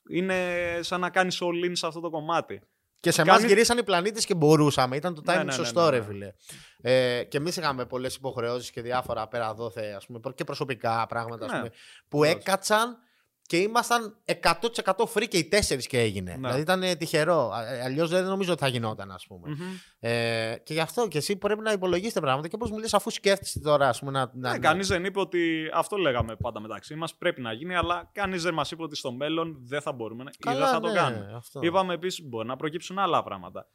Speaker 2: Είναι σαν να κάνεις all in σε αυτό το κομμάτι.
Speaker 1: Και σε εμάς
Speaker 2: Κάνει-
Speaker 1: γυρίσαν οι πλανήτες και μπορούσαμε. Ήταν το timing
Speaker 2: Ναι, ναι, ναι,
Speaker 1: σωστό,
Speaker 2: ναι,
Speaker 1: ρε
Speaker 2: ναι.
Speaker 1: φίλε. Ε, και εμείς είχαμε πολλές υποχρεώσεις και διάφορα πέρα δόθε, ας πούμε, και προσωπικά πράγματα ας
Speaker 2: Ναι,
Speaker 1: πούμε, που
Speaker 2: βεβαίως.
Speaker 1: έκατσαν και ήμασταν 100% free και οι τέσσερις και έγινε.
Speaker 2: Ναι.
Speaker 1: Δηλαδή ήταν ε, τυχερό. Αλλιώς δεν νομίζω ότι θα γινόταν, ας πούμε. Ε, και γι' αυτό και εσύ πρέπει να υπολογίσετε πράγματα και πώ μου λε, αφού σκέφτεσαι τώρα, ας πούμε. Να, να,
Speaker 2: Ναι, κανείς δεν είπε ότι αυτό λέγαμε πάντα μεταξύ μας. Πρέπει να γίνει, αλλά κανείς δεν μας είπε ότι στο μέλλον δεν θα μπορούμε να, ή
Speaker 1: Καλά,
Speaker 2: δεν θα το
Speaker 1: ναι,
Speaker 2: κάνουμε.
Speaker 1: αυτό.
Speaker 2: Είπαμε επίσης μπορεί να προκύψουν άλλα πράγματα.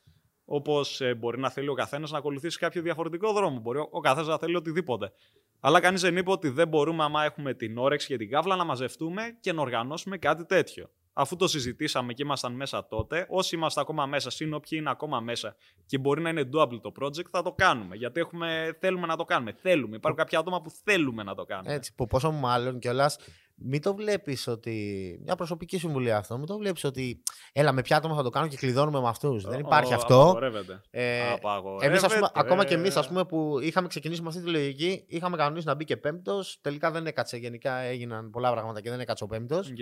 Speaker 2: Όπως μπορεί να θέλει ο καθένας να ακολουθήσει κάποιο διαφορετικό δρόμο. Μπορεί ο, ο καθένας να θέλει οτιδήποτε. Αλλά κανείς δεν είπε ότι δεν μπορούμε, άμα έχουμε την όρεξη και την κάβλα, να μαζευτούμε και να οργανώσουμε κάτι τέτοιο. Αφού το συζητήσαμε και ήμασταν μέσα τότε, όσοι είμαστε ακόμα μέσα, συν όποιοι είναι ακόμα μέσα και μπορεί να είναι double το project, θα το κάνουμε. Γιατί έχουμε, θέλουμε να το κάνουμε. Θέλουμε. Υπάρχουν κάποια άτομα που θέλουμε να το κάνουμε.
Speaker 1: Έτσι, που πόσο μάλλον κιόλας. Μην το βλέπεις ότι. Μια προσωπική συμβουλή αυτό. Μην το βλέπεις ότι. Έλα, με ποια άτομα θα το κάνω και κλειδώνουμε με αυτούς. Δεν υπάρχει
Speaker 2: Ο-
Speaker 1: αυτό.
Speaker 2: Απαγορεύεται.
Speaker 1: Ε,
Speaker 2: Απαγορεύεται.
Speaker 1: εμείς, ας πούμε, ακόμα και εμείς,
Speaker 2: Ε.
Speaker 1: πούμε, που είχαμε ξεκινήσει με αυτή τη λογική, είχαμε κανονίσει να μπει και πέμπτος. Τελικά δεν έκατσε. Γενικά έγιναν πολλά πράγματα και δεν έκατσε ο πέμπτος.
Speaker 2: Οκ.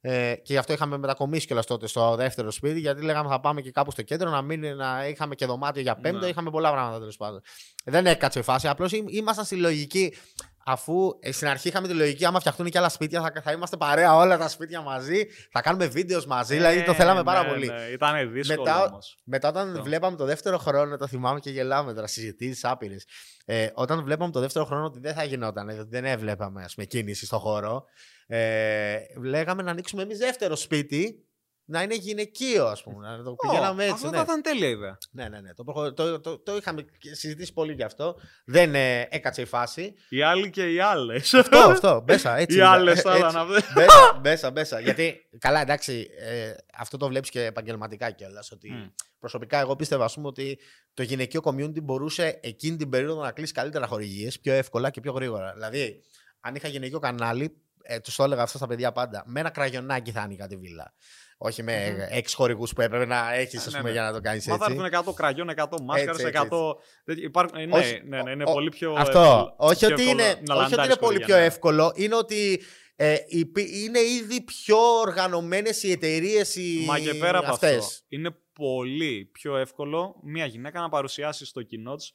Speaker 1: Ε, και γι' αυτό είχαμε μετακομίσει κιόλας τότε στο δεύτερο σπίτι, γιατί λέγαμε θα πάμε και κάπου στο κέντρο να, μην, να είχαμε και δωμάτιο για πέμπτο.
Speaker 2: Ναι.
Speaker 1: Είχαμε πολλά πράγματα τέλος πάντων. Δεν έκατσε η φάση. Απλώς ήμασταν στη λογική. Αφού ε, στην αρχή είχαμε τη λογική, άμα φτιαχτούν και άλλα σπίτια, θα, θα είμαστε παρέα όλα τα σπίτια μαζί, θα κάνουμε βίντεος μαζί. δηλαδή το
Speaker 2: Ε,
Speaker 1: θέλαμε πάρα
Speaker 2: ναι,
Speaker 1: πολύ.
Speaker 2: Ναι, ήταν δύσκολο
Speaker 1: Μετά-
Speaker 2: όμως.
Speaker 1: Μετά, όταν
Speaker 2: Αυτό.
Speaker 1: βλέπαμε το δεύτερο χρόνο, το θυμάμαι και γελάμε τώρα, συζητήσεις άπειρες. Ε, όταν βλέπαμε το δεύτερο χρόνο ότι δεν θα γινόταν, ότι δεν έβλεπαμε ας πούμε, κίνηση στο χώρο, ε, λέγαμε να ανοίξουμε εμείς δεύτερο σπίτι, να είναι γυναικείο, ας πούμε. Να το πηγαίναμε
Speaker 2: Ω,
Speaker 1: έτσι.
Speaker 2: Αυτό
Speaker 1: ναι.
Speaker 2: θα ήταν τέλεια ιδέα.
Speaker 1: ναι, ναι, ναι. Το, προχω- το, το, το είχαμε και συζητήσει πολύ γι' αυτό. Δεν ε, έκατσε η φάση.
Speaker 2: Οι άλλοι και οι άλλες.
Speaker 1: αυτό, αυτό. Μπέσα, (laughs) έτσι.
Speaker 2: Οι
Speaker 1: είναι.
Speaker 2: άλλες
Speaker 1: Ε,
Speaker 2: θα
Speaker 1: έτσι.
Speaker 2: ήταν αυτέ.
Speaker 1: Μπέσα, μπέσα, μπέσα. Γιατί, καλά, εντάξει, ε, αυτό το βλέπεις και επαγγελματικά κιόλας. Ότι
Speaker 2: Μμ.
Speaker 1: προσωπικά εγώ πίστευα, ας πούμε, ότι το γυναικείο community μπορούσε εκείνη την περίοδο να κλείσει καλύτερα χορηγίες, πιο εύκολα και πιο γρήγορα. Δηλαδή, αν είχα γυναικείο κανάλι, ε, τους το έλεγα αυτό στα παιδιά πάντα, με ένα κραγιονάκι θα άνοιγα τη βίλα. Όχι με
Speaker 2: Μμμ.
Speaker 1: έξι χορηγούς που έπρεπε να έχεις
Speaker 2: Ναι,
Speaker 1: πούμε,
Speaker 2: ναι.
Speaker 1: για να το κάνεις
Speaker 2: Μα θα
Speaker 1: έτσι.
Speaker 2: έρθουν 100 κραγιών, 100 μάσκαρες,
Speaker 1: Έτσι, έτσι,
Speaker 2: 100. τέτοια- Υπάρχουν... ε, Ναι,
Speaker 1: Όχι,
Speaker 2: ναι, ναι, είναι
Speaker 1: ο-
Speaker 2: πολύ πιο.
Speaker 1: Αυτό.
Speaker 2: εύκολο-
Speaker 1: όχι,
Speaker 2: πιο
Speaker 1: ότι
Speaker 2: εύκολο
Speaker 1: είναι,
Speaker 2: να
Speaker 1: όχι ότι
Speaker 2: λαντάρεις
Speaker 1: είναι πολύ
Speaker 2: χορηγία,
Speaker 1: πιο
Speaker 2: ναι.
Speaker 1: εύκολο, είναι ότι ε, υπή- είναι ήδη πιο οργανωμένες οι εταιρείες οι
Speaker 2: Μα και πέρα από
Speaker 1: αυτές.
Speaker 2: αυτό, είναι πολύ πιο εύκολο μια γυναίκα να παρουσιάσει στο κοινό της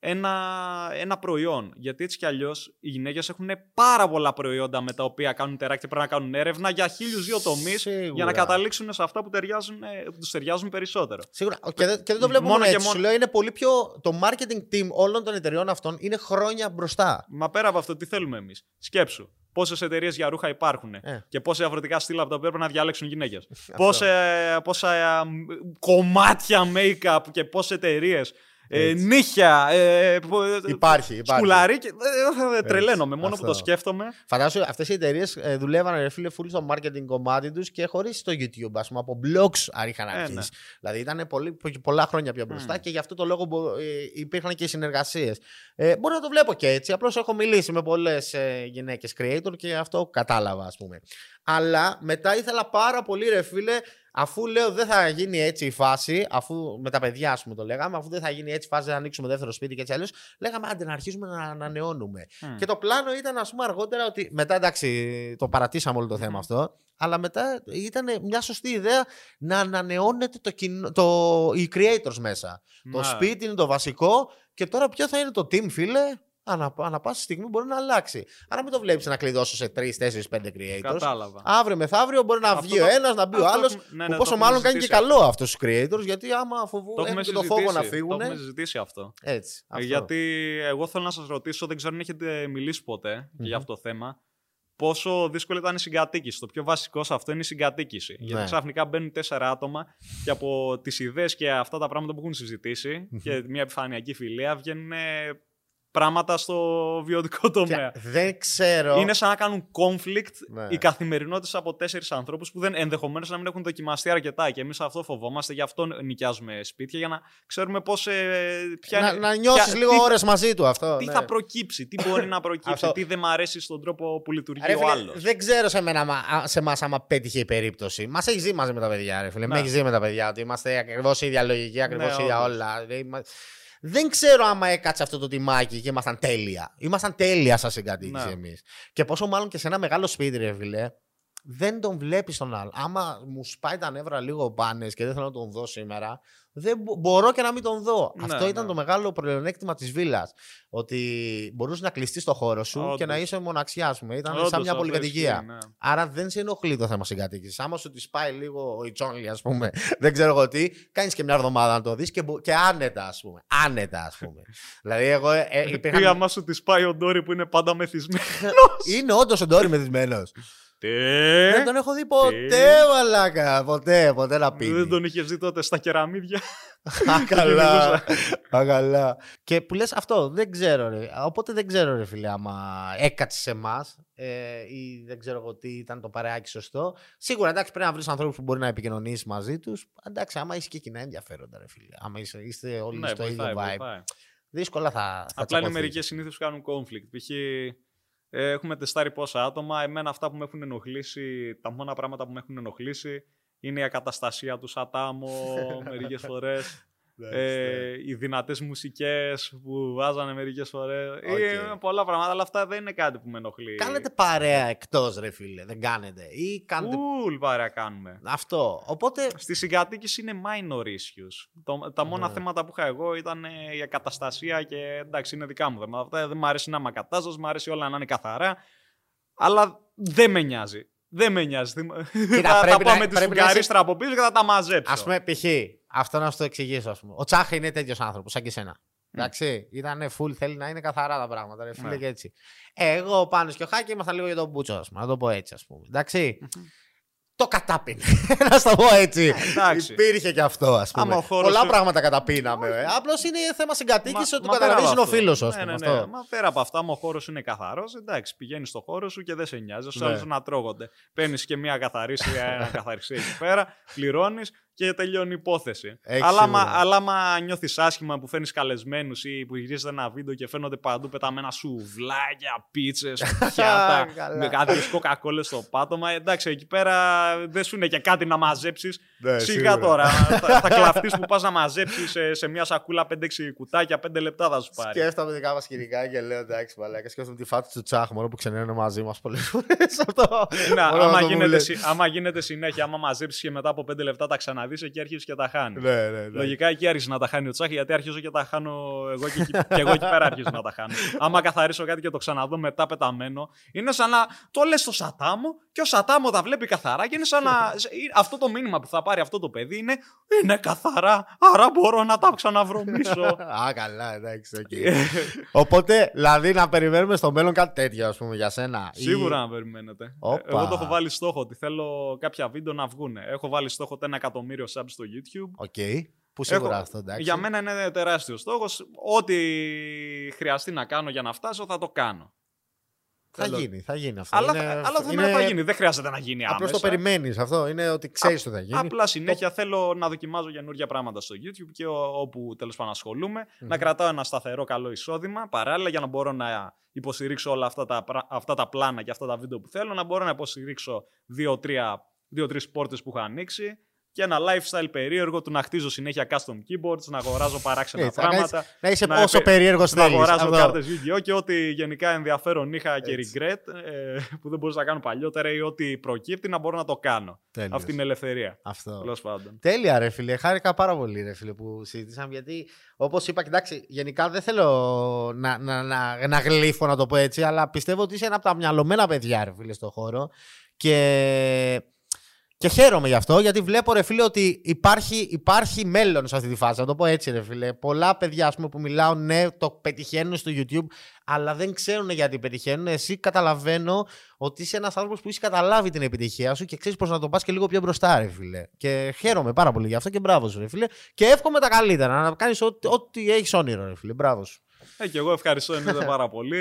Speaker 2: ένα, ένα προϊόν. Γιατί έτσι κι αλλιώς οι γυναίκες έχουν πάρα πολλά προϊόντα με τα οποία κάνουν τεράστια και πρέπει να κάνουν έρευνα για χίλιους δύο τομείς
Speaker 1: Σίγουρα.
Speaker 2: για να καταλήξουν σε αυτά που, ταιριάζουν, ε, που τους ταιριάζουν περισσότερο.
Speaker 1: Σίγουρα. Και δεν, και δεν το βλέπω
Speaker 2: Μόνο
Speaker 1: μόνο,
Speaker 2: και
Speaker 1: έτσι.
Speaker 2: μόνο-
Speaker 1: Σου λέω είναι πολύ πιο. Το marketing team όλων των εταιριών αυτών είναι χρόνια μπροστά.
Speaker 2: Μα πέρα από αυτό, τι θέλουμε εμείς; Σκέψου. Πόσες εταιρείες για ρούχα υπάρχουν
Speaker 1: Ε.
Speaker 2: και πόσα διαφορετικά στυλ από τα οποία πρέπει να διαλέξουν γυναίκες. πόσα, πόσα ε, μ, κομμάτια make-up και πόσες εταιρείες. Ε,
Speaker 1: Έτσι.
Speaker 2: νύχια. Ε, πο- ε,
Speaker 1: Υπάρχει, υπάρχει.
Speaker 2: Σκουλαρί. και- ε, ε, Τρελαίνομαι. Μόνο που
Speaker 1: Αυτό.
Speaker 2: το σκέφτομαι.
Speaker 1: Φαντάζομαι αυτές οι εταιρείες ε, δουλεύαν ρε φίλε full στο marketing κομμάτι τους και χωρίς το YouTube, ας πούμε, από blogs είχαν
Speaker 2: Ε,
Speaker 1: αρχίσει.
Speaker 2: ναι.
Speaker 1: Δηλαδή ήταν πολύ, πολλά χρόνια πιο μπροστά
Speaker 2: Μμ.
Speaker 1: και γι' αυτό το λόγο μπο- ε, υπήρχαν και οι συνεργασίες. Ε, μπορεί να το βλέπω και έτσι. Απλώς έχω μιλήσει με πολλές ε, γυναίκες creator και αυτό κατάλαβα, ας πούμε. Αλλά μετά ήθελα πάρα πολύ, ρε φίλε, αφού λέω δεν θα γίνει έτσι η φάση, αφού με τα παιδιά, ας πούμε, το λέγαμε, αφού δεν θα γίνει έτσι η φάση, θα ανοίξουμε δεύτερο σπίτι και έτσι αλλιώς, λέγαμε άντε να αρχίσουμε να ανανεώνουμε.
Speaker 2: Μμ.
Speaker 1: Και το πλάνο ήταν, ας πούμε, αργότερα ότι. Μετά εντάξει, το παρατήσαμε όλο το θέμα
Speaker 2: Μμμ.
Speaker 1: αυτό. Αλλά μετά ήταν μια σωστή ιδέα να ανανεώνεται το, κοινό- το, οι creators μέσα. Το
Speaker 2: Ναι.
Speaker 1: σπίτι είναι το βασικό και τώρα ποιο θα είναι το team, φίλε; Ανα, ανα πάσα στιγμή μπορεί να αλλάξει. Άρα μην το βλέπεις να κλειδώσω σε 3, 4, 5 creators.
Speaker 2: Κατάλαβα.
Speaker 1: Αύριο μεθαύριο μπορεί να
Speaker 2: Αυτό
Speaker 1: βγει
Speaker 2: το-
Speaker 1: ο ένας, να μπει ο
Speaker 2: αυτό
Speaker 1: άλλος.
Speaker 2: έχουμε- ναι, ναι, το
Speaker 1: πόσο
Speaker 2: έχουμε
Speaker 1: μάλλον κάνει και
Speaker 2: συζητήσει
Speaker 1: καλό αυτό τους creators, γιατί άμα φοβού,
Speaker 2: Το
Speaker 1: έχουν
Speaker 2: έχουμε
Speaker 1: και το φόβο να
Speaker 2: συζητήσει.
Speaker 1: φύγουν.
Speaker 2: Το έχουμε συζητήσει αυτό.
Speaker 1: Έτσι. αυτό.
Speaker 2: Γιατί εγώ θέλω να σας ρωτήσω, δεν ξέρω αν έχετε μιλήσει ποτέ και για
Speaker 1: Μμμ.
Speaker 2: αυτό το θέμα. Πόσο δύσκολη ήταν η συγκατοίκηση. Το πιο βασικό σε αυτό είναι η συγκατοίκηση. Γιατί
Speaker 1: Ναι.
Speaker 2: ξαφνικά μπαίνουν τέσσερα άτομα και από τις ιδέες και αυτά τα πράγματα που έχουν συζητήσει και μια επιφανειακή φιλία βγαίνουν ε, πράγματα στο βιωτικό τομέα.
Speaker 1: Και δεν ξέρω.
Speaker 2: Είναι σαν να κάνουν conflict
Speaker 1: Ναι.
Speaker 2: η καθημερινότητα από τέσσερις ανθρώπου που δεν ενδεχομένως να μην έχουν δοκιμαστεί αρκετά. Και εμείς αυτό φοβόμαστε, γι' αυτό νοικιάζουμε σπίτια, για να ξέρουμε πώς. Ε, ποια
Speaker 1: να,
Speaker 2: είναι-
Speaker 1: να νιώσεις
Speaker 2: ποια-
Speaker 1: λίγο
Speaker 2: τι-
Speaker 1: ώρες μαζί του αυτό.
Speaker 2: τι
Speaker 1: ναι.
Speaker 2: θα προκύψει, τι μπορεί να (laughs) προκύψει,
Speaker 1: Αυτό.
Speaker 2: τι δεν μ' αρέσει στον τρόπο που λειτουργεί
Speaker 1: Ρε
Speaker 2: ο
Speaker 1: φίλε,
Speaker 2: άλλος.
Speaker 1: δεν ξέρω σε, μένα, μα- α, σε εμάς άμα πέτυχε η περίπτωση. Μας έχεις ζει μαζί με τα παιδιά, ρε φίλε.
Speaker 2: Ναι.
Speaker 1: Με έχεις ζει με τα παιδιά ότι είμαστε ακριβώς ίδια λογική, ακριβώς
Speaker 2: Ναι,
Speaker 1: ίδια
Speaker 2: όντως.
Speaker 1: όλα. Δεν είμα- Δεν ξέρω άμα έκατσε αυτό το τιμάκι και ήμασταν τέλεια. Ήμασταν τέλεια σαν συγκατοίκηση
Speaker 2: Ναι.
Speaker 1: εμείς. Και πόσο μάλλον και σε ένα μεγάλο σπίτι, ρε φίλε. Δεν τον βλέπεις τον άλλο. Άμα μου σπάει τα νεύρα λίγο πάνε και δεν θέλω να τον δω σήμερα, δεν μπο- μπορώ και να μην τον δω.
Speaker 2: Ναι,
Speaker 1: Αυτό ήταν
Speaker 2: ναι.
Speaker 1: το μεγάλο πλεονέκτημα της βίλας. Ότι μπορούσες να κλειστείς στο χώρο σου και να
Speaker 2: Όντως.
Speaker 1: είσαι μοναξιάς, α πούμε. Ήταν
Speaker 2: Όντως,
Speaker 1: σαν μια
Speaker 2: αυτό
Speaker 1: πολυκατοικία.
Speaker 2: ισχύει, ναι.
Speaker 1: Άρα δεν σε ενοχλεί το θέμα συγκατοίκησης. Άμα σου τη σπάει λίγο ο Ιτσόνλι, ας πούμε, (laughs) δεν ξέρω εγώ τι, κάνεις και μια εβδομάδα να το δεις και, μπο- και άνετα, ας πούμε. Άνετα, ας πούμε. (laughs) δηλαδή, εγώ. Ε, ε,
Speaker 2: Ή
Speaker 1: υπήρχαν...
Speaker 2: άμα σου τη πάει ο Ντόρι που είναι πάντα μεθυσμένος. (laughs)
Speaker 1: Είναι όντως ο Ντόρι μεθυσμένος.
Speaker 2: Τι.
Speaker 1: Δεν τον έχω δει ποτέ, μαλάκα. Ποτέ, ποτέ να πει.
Speaker 2: Δεν τον είχες δει τότε στα κεραμίδια.
Speaker 1: Α, (laughs) καλά. Α, καλά. Και που λες αυτό, δεν ξέρω ρε. Οπότε δεν ξέρω ρε φίλε άμα έκατσε σε εμάς ε, ή δεν ξέρω εγώ τι ήταν το παρεάκι σωστό. Σίγουρα εντάξει πρέπει να βρεις ανθρώπους που μπορεί να επικοινωνήσει μαζί τους. Εντάξει, άμα είσαι και κοινά ενδιαφέροντα ρε φίλε. Άμα είστε, είστε όλοι
Speaker 2: Ναι,
Speaker 1: στο ίδιο
Speaker 2: βοηθάει,
Speaker 1: vibe.
Speaker 2: βοηθάει.
Speaker 1: Δύσκολα θα, θα
Speaker 2: Απλά είναι
Speaker 1: τσακωθείς.
Speaker 2: μερικές συνήθως που κάνουν conflict. Π.χ. ε, έχουμε τεστάρει πόσα άτομα. Εμένα αυτά που με έχουν ενοχλήσει, τα μόνα πράγματα που με έχουν ενοχλήσει είναι η ακαταστασία του Σατάμο (laughs) μερικές φορές.
Speaker 1: Εντάξει,
Speaker 2: ε, οι δυνατές μουσικές που βάζανε μερικές φορές.
Speaker 1: Οκ.
Speaker 2: πολλά πράγματα, αλλά αυτά δεν είναι κάτι που με ενοχλεί.
Speaker 1: Κάνετε παρέα εκτός, ρε φίλε. Δεν κάνετε. Ή κάνετε.
Speaker 2: Ουλ, παρέα κάνουμε.
Speaker 1: Αυτό. Οπότε.
Speaker 2: Στη συγκατοίκηση είναι minor issues. Το, τα μόνα
Speaker 1: Ναι.
Speaker 2: θέματα που είχα εγώ ήταν ε, η ακαταστασία και εντάξει είναι δικά μου θέματα. Αυτά δεν μου αρέσει να είμαι ακατάστατα, μου αρέσει όλα να είναι καθαρά. Αλλά δεν με νοιάζει. Δεν με νοιάζει. θα, θα
Speaker 1: πρέπει
Speaker 2: πάω
Speaker 1: να-
Speaker 2: με τη
Speaker 1: πρέπει να
Speaker 2: σφουγγαρίστρα από πίσω και θα τα μαζέψω.
Speaker 1: Α πούμε, π.χ. Αυτό να σου το εξηγήσω, ας πούμε. Ο Τσάχα είναι τέτοιος άνθρωπος, σαν και εσένα. Εντάξει, ήταν full, θέλει να είναι καθαρά τα πράγματα, ρε φίλε
Speaker 2: Ναι.
Speaker 1: και έτσι. Ε, εγώ πάνω και ο Χάκη ήμασταν λίγο για τον Μπούτσο, ας πούμε, να το πω έτσι, ας πούμε. Εντάξει. Το κατάπινε. (laughs) να σου το πω έτσι.
Speaker 2: Εντάξει.
Speaker 1: Υπήρχε και αυτό, ας πούμε.
Speaker 2: Άμα ο χώρος
Speaker 1: Πολλά
Speaker 2: σου-
Speaker 1: πράγματα καταπίναμε. Ε. Απλώς είναι θέμα συγκατοίκησης ότι το
Speaker 2: μα πέρα
Speaker 1: καταλαβαίνεις
Speaker 2: από
Speaker 1: είναι ο
Speaker 2: αυτό.
Speaker 1: φίλος σου, ας
Speaker 2: Ναι,
Speaker 1: πούμε.
Speaker 2: ναι, ναι.
Speaker 1: αυτό.
Speaker 2: Μα πέρα από αυτά, άμα ο χώρος είναι καθαρός, εντάξει, πηγαίνεις στο χώρο σου και δεν σε νοιάζει. Στου
Speaker 1: Ναι.
Speaker 2: άλλους να τρώγονται. Παίρνεις και μια καθαρίστρια, ένα (laughs) καθαριστή εκεί πέρα, πληρώνεις και τελειώνει η υπόθεση.
Speaker 1: Έχεις
Speaker 2: αλλά, άμα,
Speaker 1: σίγουρα.
Speaker 2: αλλά άμα νιώθεις άσχημα που φέρνει καλεσμένους ή που γυρίζει ένα βίντεο και φαίνονται παντού πεταμένα σουβλάκια, πίτσες, (laughs) πιάτα,
Speaker 1: Καλά.
Speaker 2: με κάτι κοκακόλες στο πάτωμα, εντάξει, εκεί πέρα δεν σου είναι και κάτι να μαζέψεις.
Speaker 1: Ναι,
Speaker 2: Σιγά
Speaker 1: σίγουρα.
Speaker 2: τώρα. θα, θα κλαφτείς που πας να μαζέψεις σε, σε μια σακούλα 5-6 κουτάκια, 5 λεπτά θα σου πάρει.
Speaker 1: Σκέφτομαι δικά μα σκηνικά και λέω εντάξει, μαλάκα. Σκέφτομαι τη φάτσα του Τσάχ μόνο που ξενέρωνε μαζί μας πολλές φορές. (laughs) Αυτό.
Speaker 2: Ναι,
Speaker 1: Μόνο
Speaker 2: άμα,
Speaker 1: αυτό που
Speaker 2: γίνεται,
Speaker 1: λες.
Speaker 2: συ- άμα γίνεται συνέχεια, άμα μαζέψεις και μετά από 5 λεπτά τα ξαναδεί, εκεί αρχίζεις και τα χάνεις.
Speaker 1: Ναι, ναι, ναι.
Speaker 2: Λογικά εκεί άρχισε να τα χάνει ο Τσάχη, γιατί αρχίζω και τα χάνω εγώ και, εκεί- και εγώ εκεί πέρα αρχίζω να τα χάνω. Άμα καθαρίσω κάτι και το ξαναδώ μετά πεταμένο, είναι σαν να το λες στο Σατάμο και ο Σατάμο τα βλέπει καθαρά και είναι σαν να. (laughs) σε- ε, αυτό το μήνυμα που θα πάρει αυτό το παιδί είναι Είναι καθαρά, άρα μπορώ να τα ξαναβρωμίσω. (laughs)
Speaker 1: Α, καλά, εντάξει, οκ. Οπότε, δηλαδή, να περιμένουμε στο μέλλον κάτι τέτοιο, ας πούμε, για σένα. Ή-
Speaker 2: Σίγουρα να περιμένετε.
Speaker 1: Όπα.
Speaker 2: Εγώ το έχω βάλει στόχο ότι θέλω κάποια βίντεο να βγουν. Έχω βάλει στόχο το ένα εκατομμύριο subs στο YouTube.
Speaker 1: Οκ. Που σίγουρα
Speaker 2: Έχω-
Speaker 1: αυτό, εντάξει.
Speaker 2: Για μένα είναι τεράστιος στόχος. Ό,τι χρειαστεί να κάνω για να φτάσω θα το κάνω.
Speaker 1: Θα
Speaker 2: Θέλω-
Speaker 1: γίνει, θα γίνει αυτό.
Speaker 2: Αλλά,
Speaker 1: είναι,
Speaker 2: αλλά θα, θα γίνει. Δεν χρειάζεται να γίνει άμεσα.
Speaker 1: Απλώς το περιμένεις αυτό. Είναι ότι ξέρεις ότι θα γίνει.
Speaker 2: Απλά συνέχεια θέλω να δοκιμάζω καινούργια πράγματα στο YouTube και ο- όπου τέλος πάντων ασχολούμαι. Να κρατάω ένα σταθερό καλό εισόδημα παράλληλα για να μπορώ να υποστηρίξω όλα αυτά τα, πρα- αυτά τα πλάνα και αυτά τα βίντεο που θέλω. Να μπορώ να υποστηρίξω δύο-τρει πόρτες που έχω ανοίξει. Και ένα lifestyle περίεργο του να χτίζω συνέχεια custom keyboards, να αγοράζω παράξενα
Speaker 1: Έτσι, να κάνεις-
Speaker 2: πράγματα.
Speaker 1: να είσαι
Speaker 2: να
Speaker 1: όσο
Speaker 2: επε-
Speaker 1: περίεργος
Speaker 2: Να
Speaker 1: θέλεις.
Speaker 2: αγοράζω κάρτες Yu-Gi-Oh! και ό,τι γενικά ενδιαφέρον είχα και
Speaker 1: Έτσι.
Speaker 2: regret ε, που δεν μπορούσα να κάνω παλιότερα ή ό,τι προκύπτει να μπορώ να το κάνω. Αυτή είναι η ελευθερία.
Speaker 1: Αυτό.
Speaker 2: Τέλος πάντων.
Speaker 1: Τέλεια, ρε φίλε. Χάρηκα πάρα πολύ, ρε φίλε, που συζητήσαμε. Γιατί, όπως είπα, κοιτάξτε, γενικά δεν θέλω να, να, να, να γλύφω, να το πω έτσι, αλλά πιστεύω ότι είσαι ένα από τα μυαλωμένα παιδιά, ρε φίλε, στον χώρο. Και, και χαίρομαι γι' αυτό, γιατί βλέπω, ρε φίλε, ότι υπάρχει, υπάρχει μέλλον σε αυτή τη φάση. Να το πω έτσι, ρε φίλε. Πολλά παιδιά, ας πούμε, που μιλάω, ναι, το πετυχαίνουν στο YouTube, αλλά δεν ξέρουν γιατί πετυχαίνουν. Εσύ καταλαβαίνω ότι είσαι ένας άνθρωπος που έχεις καταλάβει την επιτυχία σου και ξέρεις πώ να το πας και λίγο πιο μπροστά, ρε φίλε. Και χαίρομαι πάρα πολύ γι' αυτό και μπράβο σου, ρε φίλε. Και εύχομαι τα καλύτερα. Να κάνεις ό,τι, ό,τι έχεις όνειρο, ρε φίλε. Μπράβο σου.
Speaker 2: Ε, και εγώ ευχαριστώ εννοείται πάρα πολύ.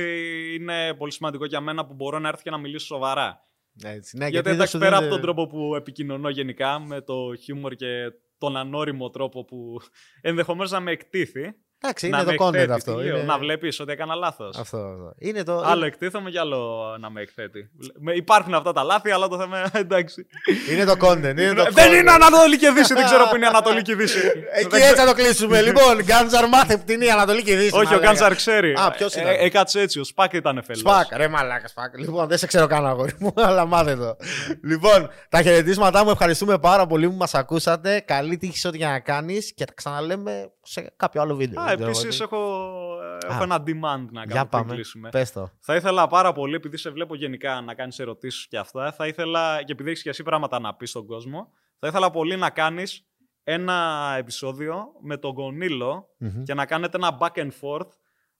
Speaker 2: Είναι πολύ σημαντικό για μένα που μπορώ να έρθω και να μιλήσω σοβαρά.
Speaker 1: Έτσι, ναι,
Speaker 2: γιατί
Speaker 1: δεν
Speaker 2: εντάξει,
Speaker 1: σου
Speaker 2: πέρα
Speaker 1: δίνεται-
Speaker 2: από τον τρόπο που επικοινωνώ γενικά, με το χιούμορ και τον ανώριμο τρόπο που (laughs) ενδεχομένως να με εκτίθει,
Speaker 1: Εντάξει,
Speaker 2: να
Speaker 1: είναι
Speaker 2: με
Speaker 1: το content
Speaker 2: εκθέτει,
Speaker 1: αυτό.
Speaker 2: τι λέω,
Speaker 1: Είναι...
Speaker 2: Να βλέπεις ότι έκανα λάθος.
Speaker 1: Αυτό, αυτό. Είναι το...
Speaker 2: Άλλο εκτίθεμαι και άλλο να με εκθέτει. Με- Υπάρχουν αυτά τα λάθη, αλλά το θέμα εντάξει.
Speaker 1: είναι το content. Είναι το (laughs)
Speaker 2: δεν
Speaker 1: content.
Speaker 2: είναι Ανατολή και Δύση, δεν ξέρω που είναι Ανατολή και Δύση. (laughs)
Speaker 1: Εκεί
Speaker 2: Δεν
Speaker 1: έτσι θα το κλείσουμε. (laughs) λοιπόν, Γκάντζαρ μάθε που την η Ανατολική Δύση.
Speaker 2: Όχι, ο
Speaker 1: μαλάκα.
Speaker 2: Γκάντζαρ ξέρει.
Speaker 1: Α, ποιος ήταν;
Speaker 2: Ε, Έκατσε έτσι, ο Σπάκ ήταν φέλο.
Speaker 1: Σπακ, ρε μαλάκα, σπακ. Λοιπόν, δεν σε ξέρω καν αγόρι μου, αλλά μάθε το. λοιπόν, τα χαιρετίσματά μου, ευχαριστούμε πάρα πολύ που μας ακούσατε. Καλή τύχη σε ό,τι για να κάνεις και τα ξαναλέμε σε κάποιο άλλο βίντεο.
Speaker 2: Α,
Speaker 1: Δεν ξέρω
Speaker 2: επίσης
Speaker 1: εγώ
Speaker 2: έχω, έχω
Speaker 1: Α.
Speaker 2: ένα demand να
Speaker 1: τι. Για
Speaker 2: κάνω πριν
Speaker 1: πάμε.
Speaker 2: κλείσουμε.
Speaker 1: Πες το.
Speaker 2: Θα ήθελα πάρα πολύ, επειδή σε βλέπω γενικά να κάνεις ερωτήσεις και αυτά, θα ήθελα, και επειδή έχεις και εσύ πράγματα να πεις στον κόσμο, θα ήθελα πολύ να κάνεις ένα επεισόδιο με τον Κονίλο
Speaker 1: Μμμ.
Speaker 2: και να κάνετε ένα back and forth,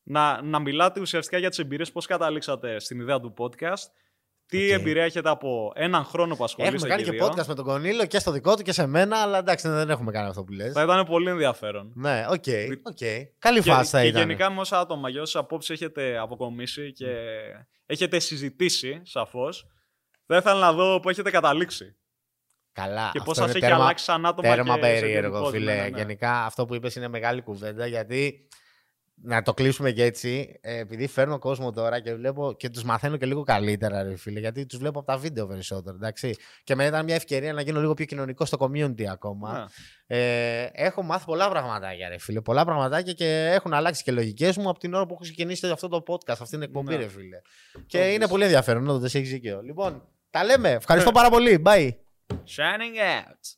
Speaker 2: να, να μιλάτε ουσιαστικά για τις εμπειρίες, πώς καταλήξατε στην ιδέα του podcast, τι
Speaker 1: Οκ.
Speaker 2: εμπειρία έχετε από έναν χρόνο που ασχολείστε
Speaker 1: Έχουμε κάνει και
Speaker 2: δύο;
Speaker 1: podcast με τον Κονίλο και στο δικό του και σε μένα, αλλά εντάξει, δεν έχουμε κάνει αυτό που λες.
Speaker 2: Θα ήταν πολύ ενδιαφέρον.
Speaker 1: Ναι, OK, OK. Καλή
Speaker 2: Και,
Speaker 1: φάση θα
Speaker 2: και
Speaker 1: ήταν.
Speaker 2: γενικά με όσα άτομα, για όσες απόψεις έχετε αποκομίσει και έχετε συζητήσει, σαφώς, θα ήθελα να δω που έχετε καταλήξει.
Speaker 1: Καλά.
Speaker 2: και
Speaker 1: αυτό
Speaker 2: πώς σας
Speaker 1: είναι
Speaker 2: έχει
Speaker 1: τέρμα-
Speaker 2: αλλάξει σαν άτομα
Speaker 1: Τέρμα
Speaker 2: και σε
Speaker 1: περίεργο,
Speaker 2: γενικώς,
Speaker 1: φίλε.
Speaker 2: ναι, ναι, ναι.
Speaker 1: Γενικά αυτό που είπες είναι μεγάλη κουβέντα γιατί να το κλείσουμε και έτσι. ε, επειδή φέρνω κόσμο τώρα και βλέπω και τους μαθαίνω και λίγο καλύτερα, ρε φίλε. Γιατί τους βλέπω από τα βίντεο περισσότερο. Εντάξει. Και μετά ήταν μια ευκαιρία να γίνω λίγο πιο κοινωνικό στο community ακόμα.
Speaker 2: Ναι.
Speaker 1: Ε, έχω μάθει πολλά πραγματάκια, ρε φίλε. Πολλά πραγματάκια και έχουν αλλάξει και λογικές μου από την ώρα που έχω ξεκινήσει αυτό το podcast, αυτή την εκπομπή,
Speaker 2: Ναι.
Speaker 1: ρε φίλε. Και
Speaker 2: Όντως.
Speaker 1: είναι πολύ ενδιαφέρον, όντως έχεις δίκιο. Λοιπόν, τα λέμε. Ευχαριστώ πάρα πολύ. Bye.
Speaker 2: Shining out.